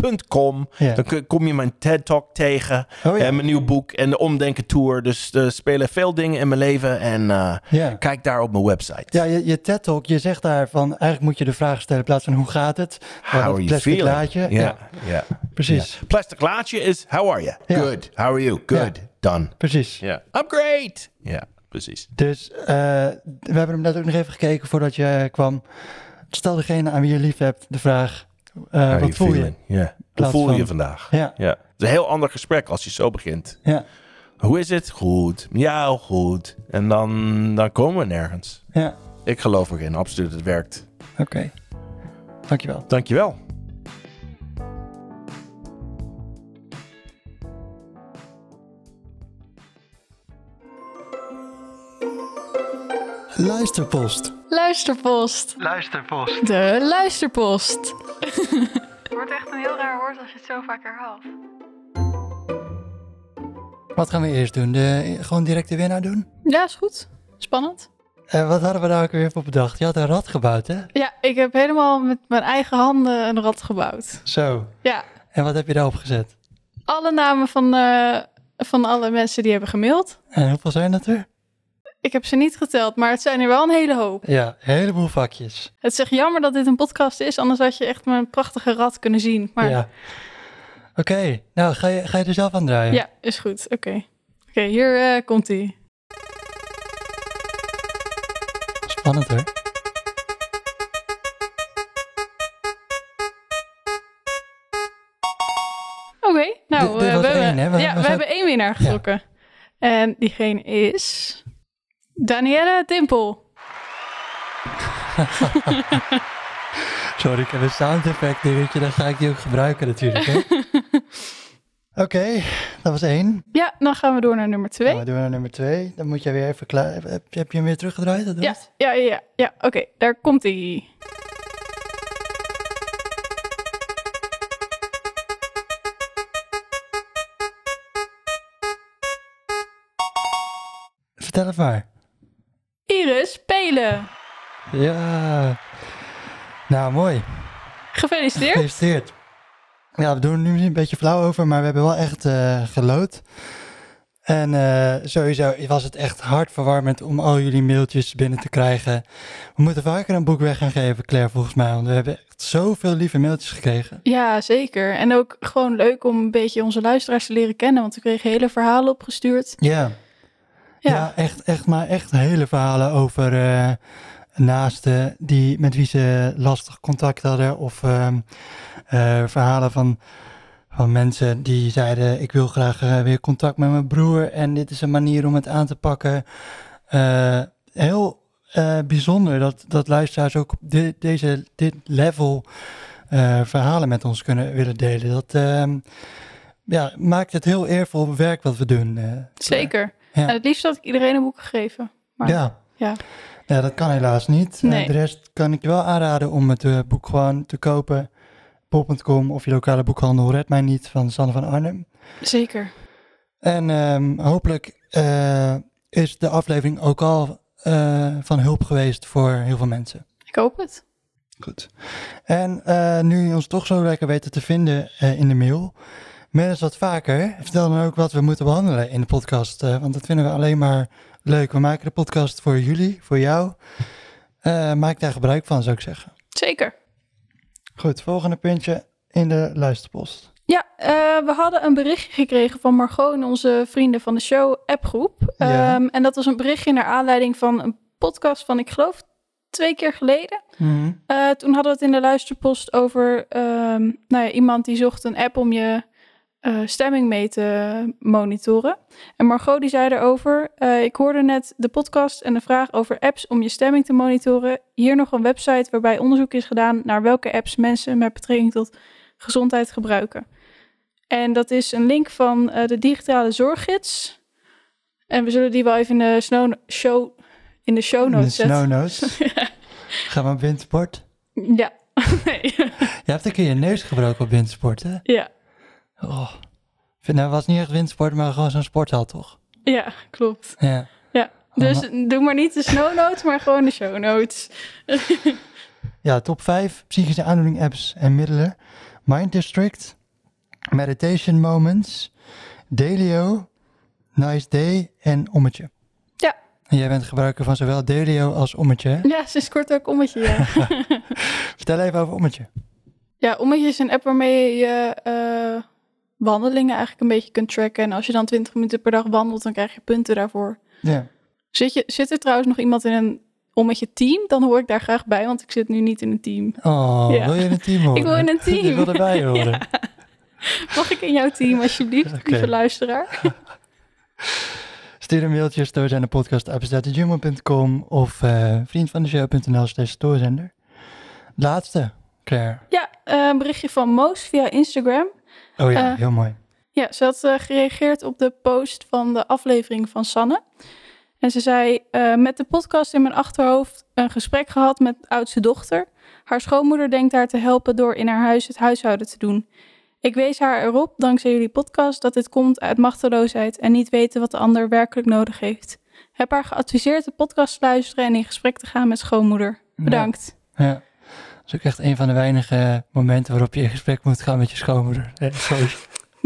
TED.com. Ja. Dan kom je mijn TED-talk tegen. Oh ja. En mijn nieuw boek en de Omdenken Tour. Dus er spelen veel dingen in mijn leven. En eh, Ja. kijk daar op mijn website. Ja, je, je TED Talk, je zegt daar van eigenlijk moet je de vraag stellen in plaats van hoe gaat het? How are plastic laadje. Ja, ja. precies. Plastic laadje is how are you? Good. How are you? Good. Done. Precies. Ja. I'm great. Ja, precies. Dus eh, we hebben hem net ook nog even gekeken voordat je kwam. Stel degene aan wie je lief hebt de vraag, eh, are wat voel je? Ja. Hoe voel je van- vandaag? Ja, Ja. Het is een heel ander gesprek als je zo begint. ja, Hoe is het? Goed. Ja, goed. En dan, dan komen we nergens. ja. Ik geloof erin, absoluut. Het werkt. Oké. Dankjewel. Dankjewel. Luisterpost. Luisterpost. Luisterpost. De luisterpost. Het wordt echt een heel raar woord als je het zo vaak herhaalt. Wat gaan we eerst doen? De, gewoon direct de winnaar doen? Ja, is goed. Spannend. Eh, wat hadden we daar ook weer voor bedacht? Je had een rad gebouwd, hè? Ja, ik heb helemaal met mijn eigen handen een rad gebouwd. Zo. Ja, En wat heb je daarop gezet? alle namen van, eh, van alle mensen die hebben gemaild. En hoeveel zijn dat er? Ik heb ze niet geteld, maar het zijn er wel een hele hoop. Ja, een heleboel vakjes. Het is echt jammer dat dit een podcast is, anders had je echt mijn prachtige rad kunnen zien. Maar ja, Ja. Oké, nou ga je, ga je er zelf aan draaien? is goed. Oké. Oké, hier eh, komt hij. Spannend hoor. Oké, nou, eh, we, hebben? We- ja, we hebben één winnaar getrokken. En diegene is Danielle Dimpel. Sorry, ik heb een sound effect dingetje, dan ga ik die ook gebruiken natuurlijk. Oké, dat was één. Ja, dan gaan we door naar nummer twee. Dan gaan we door naar nummer twee. Dan moet jij weer even klaar. Heb, heb je hem weer teruggedraaid? Dat Ja, ja, ja, ja. ja. Oké, daar komt hij. Vertel het maar. Iris Pelen. Ja. Nou, mooi. Gefeliciteerd. Gefeliciteerd. Ja, we doen er nu een beetje flauw over, maar we hebben wel echt eh gelood. En eh, sowieso was het echt hartverwarmend om al jullie mailtjes binnen te krijgen. We moeten vaker een boek weg gaan geven, Claire, volgens mij. Want we hebben echt zoveel lieve mailtjes gekregen. Ja, zeker. En ook gewoon leuk om een beetje onze luisteraars te leren kennen. Want we kregen hele verhalen opgestuurd. Ja, ja. Ja, echt, echt, maar echt hele verhalen over eh, naasten die, met wie ze lastig contact hadden. Of ehm, eh, verhalen van, van mensen die zeiden, ik wil graag eh, weer contact met mijn broer. En dit is een manier om het aan te pakken. Heel bijzonder dat, dat luisteraars ook op deze, dit level verhalen met ons kunnen willen delen. Dat ehm, ja, maakt het heel eervol werk wat we doen. zeker. Ja. En het liefst had ik iedereen een boek gegeven. Maar ja. ja. Ja, dat kan helaas niet. Eh, Nee. de rest kan ik je wel aanraden om het eh, boek gewoon te kopen. Bol.com of je lokale boekhandel Red Mij Niet van Sanne van Arnhem. zeker. En ehm, hopelijk eh, is de aflevering ook al eh, van hulp geweest voor heel veel mensen. Ik hoop het. Goed. En eh, nu je ons toch zo lekker weten te vinden eh, in de mail, mail eens wat vaker. Vertel dan ook wat we moeten behandelen in de podcast, eh, want dat vinden we alleen maar leuk. We maken de podcast voor jullie, voor jou. Eh, maak daar gebruik van, zou ik zeggen. Zeker. Goed, volgende puntje in de luisterpost. Ja, eh, we hadden een berichtje gekregen van Margot en onze vrienden van de show appgroep. Ja. Ehm, en dat was een berichtje naar aanleiding van een podcast van, ik geloof, twee keer geleden. Eh, toen hadden we het in de luisterpost over ehm, nou ja, iemand die zocht een app om je eh, stemming mee te monitoren. En Margot die zei erover, eh, ik hoorde net de podcast en de vraag over apps om je stemming te monitoren. Hier nog een website waarbij onderzoek is gedaan naar welke apps mensen met betrekking tot gezondheid gebruiken. En dat is een link van eh, de digitale zorggids. En we zullen die wel even in de snow show, in de show In de notes zetten. snow notes. Gaan we op windsport? Ja. Nee. Je hebt een keer je neus gebroken op windsport, hè? ja. Oh. Vind, nou, was niet echt windsport, maar gewoon zo'n sporthal, toch? Ja, klopt. Ja. Ja. Oh, Dus doe maar niet de snow notes, maar gewoon de show notes. Ja, top 5 psychische aandoening apps en middelen. Mind District, Meditation Moments, Delio, Nice Day en Ommetje. Ja. En jij bent gebruiker van zowel Delio als Ommetje. hè? Ja, sinds kort ook Ommetje, ja. Vertel even over Ommetje. ja, Ommetje is een app waarmee je eh, wandelingen eigenlijk een beetje kunt tracken. En als je dan 20 minuten per dag wandelt, dan krijg je punten daarvoor. Ja. Zit, je, zit er trouwens nog iemand in een Ommetje team? Dan hoor ik daar graag bij, want ik zit nu niet in een team. Oh, Ja. wil je in een team horen? Ik wil in een team. Je wil erbij horen. Mag ik in jouw team, alsjeblieft, Oké. lieve luisteraar? Stuur een mailtje stoorzender podcast.gmail.com of eh vriendvandeshow.nl slash stoorzender. Laatste, Claire. Ja, eh, een berichtje van Moos via Instagram. Oh ja, Eh, heel mooi. Ja, ze had eh, gereageerd op de post van de aflevering van Sanne. En ze zei, eh, met de podcast in mijn achterhoofd een gesprek gehad met oudste dochter. Haar schoonmoeder denkt haar te helpen door in haar huis het huishouden te doen. Ik wees haar erop, dankzij jullie podcast, dat dit komt uit machteloosheid en niet weten wat de ander werkelijk nodig heeft. Heb haar geadviseerd de podcast te luisteren en in gesprek te gaan met schoonmoeder. Bedankt. Ja. Is ook echt een van de weinige momenten waarop je in gesprek moet gaan met je schoonmoeder. Sorry.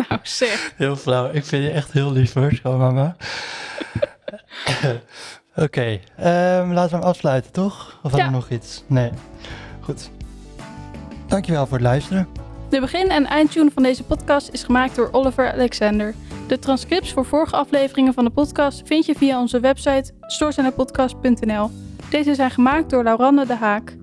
Nou zeg. Heel flauw. Ik vind je echt heel lief hoor, schoonmama. Oké, ehm, laten we hem afsluiten, toch? Of hadden Ja. we nog iets? Nee. Goed. Dankjewel voor het luisteren. De begin- en eindtune van deze podcast is gemaakt door Oliver Alexander. De transcripts voor vorige afleveringen van de podcast vind je via onze website stoorzenderpodcast.nl. Deze zijn gemaakt door Laurande de Haak.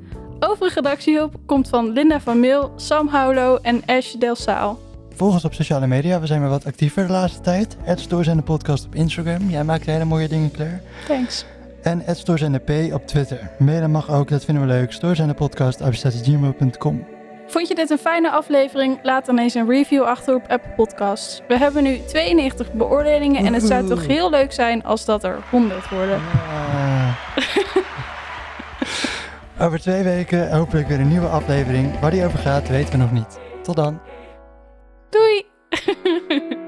Overige redactiehulp komt van Linda van Meel, Sam Houlo en Ash Del Saal. Volg ons op sociale media. We zijn weer wat actiever de laatste tijd. Het Stoorzender Podcast op Instagram. Jij maakt hele mooie dingen, Claire. Thanks. En het Stoorzender P op Twitter. Mailen mag ook, dat vinden we leuk. Stoorzenderpodcast.gmail.com Vond je dit een fijne aflevering? Laat dan eens een review achter op Apple Podcasts. We hebben nu 92 beoordelingen en het zou toch heel leuk zijn als dat er 100 worden. Ah. Over twee weken hopelijk weer een nieuwe aflevering. Waar die over gaat, weten we nog niet. Tot dan. Doei!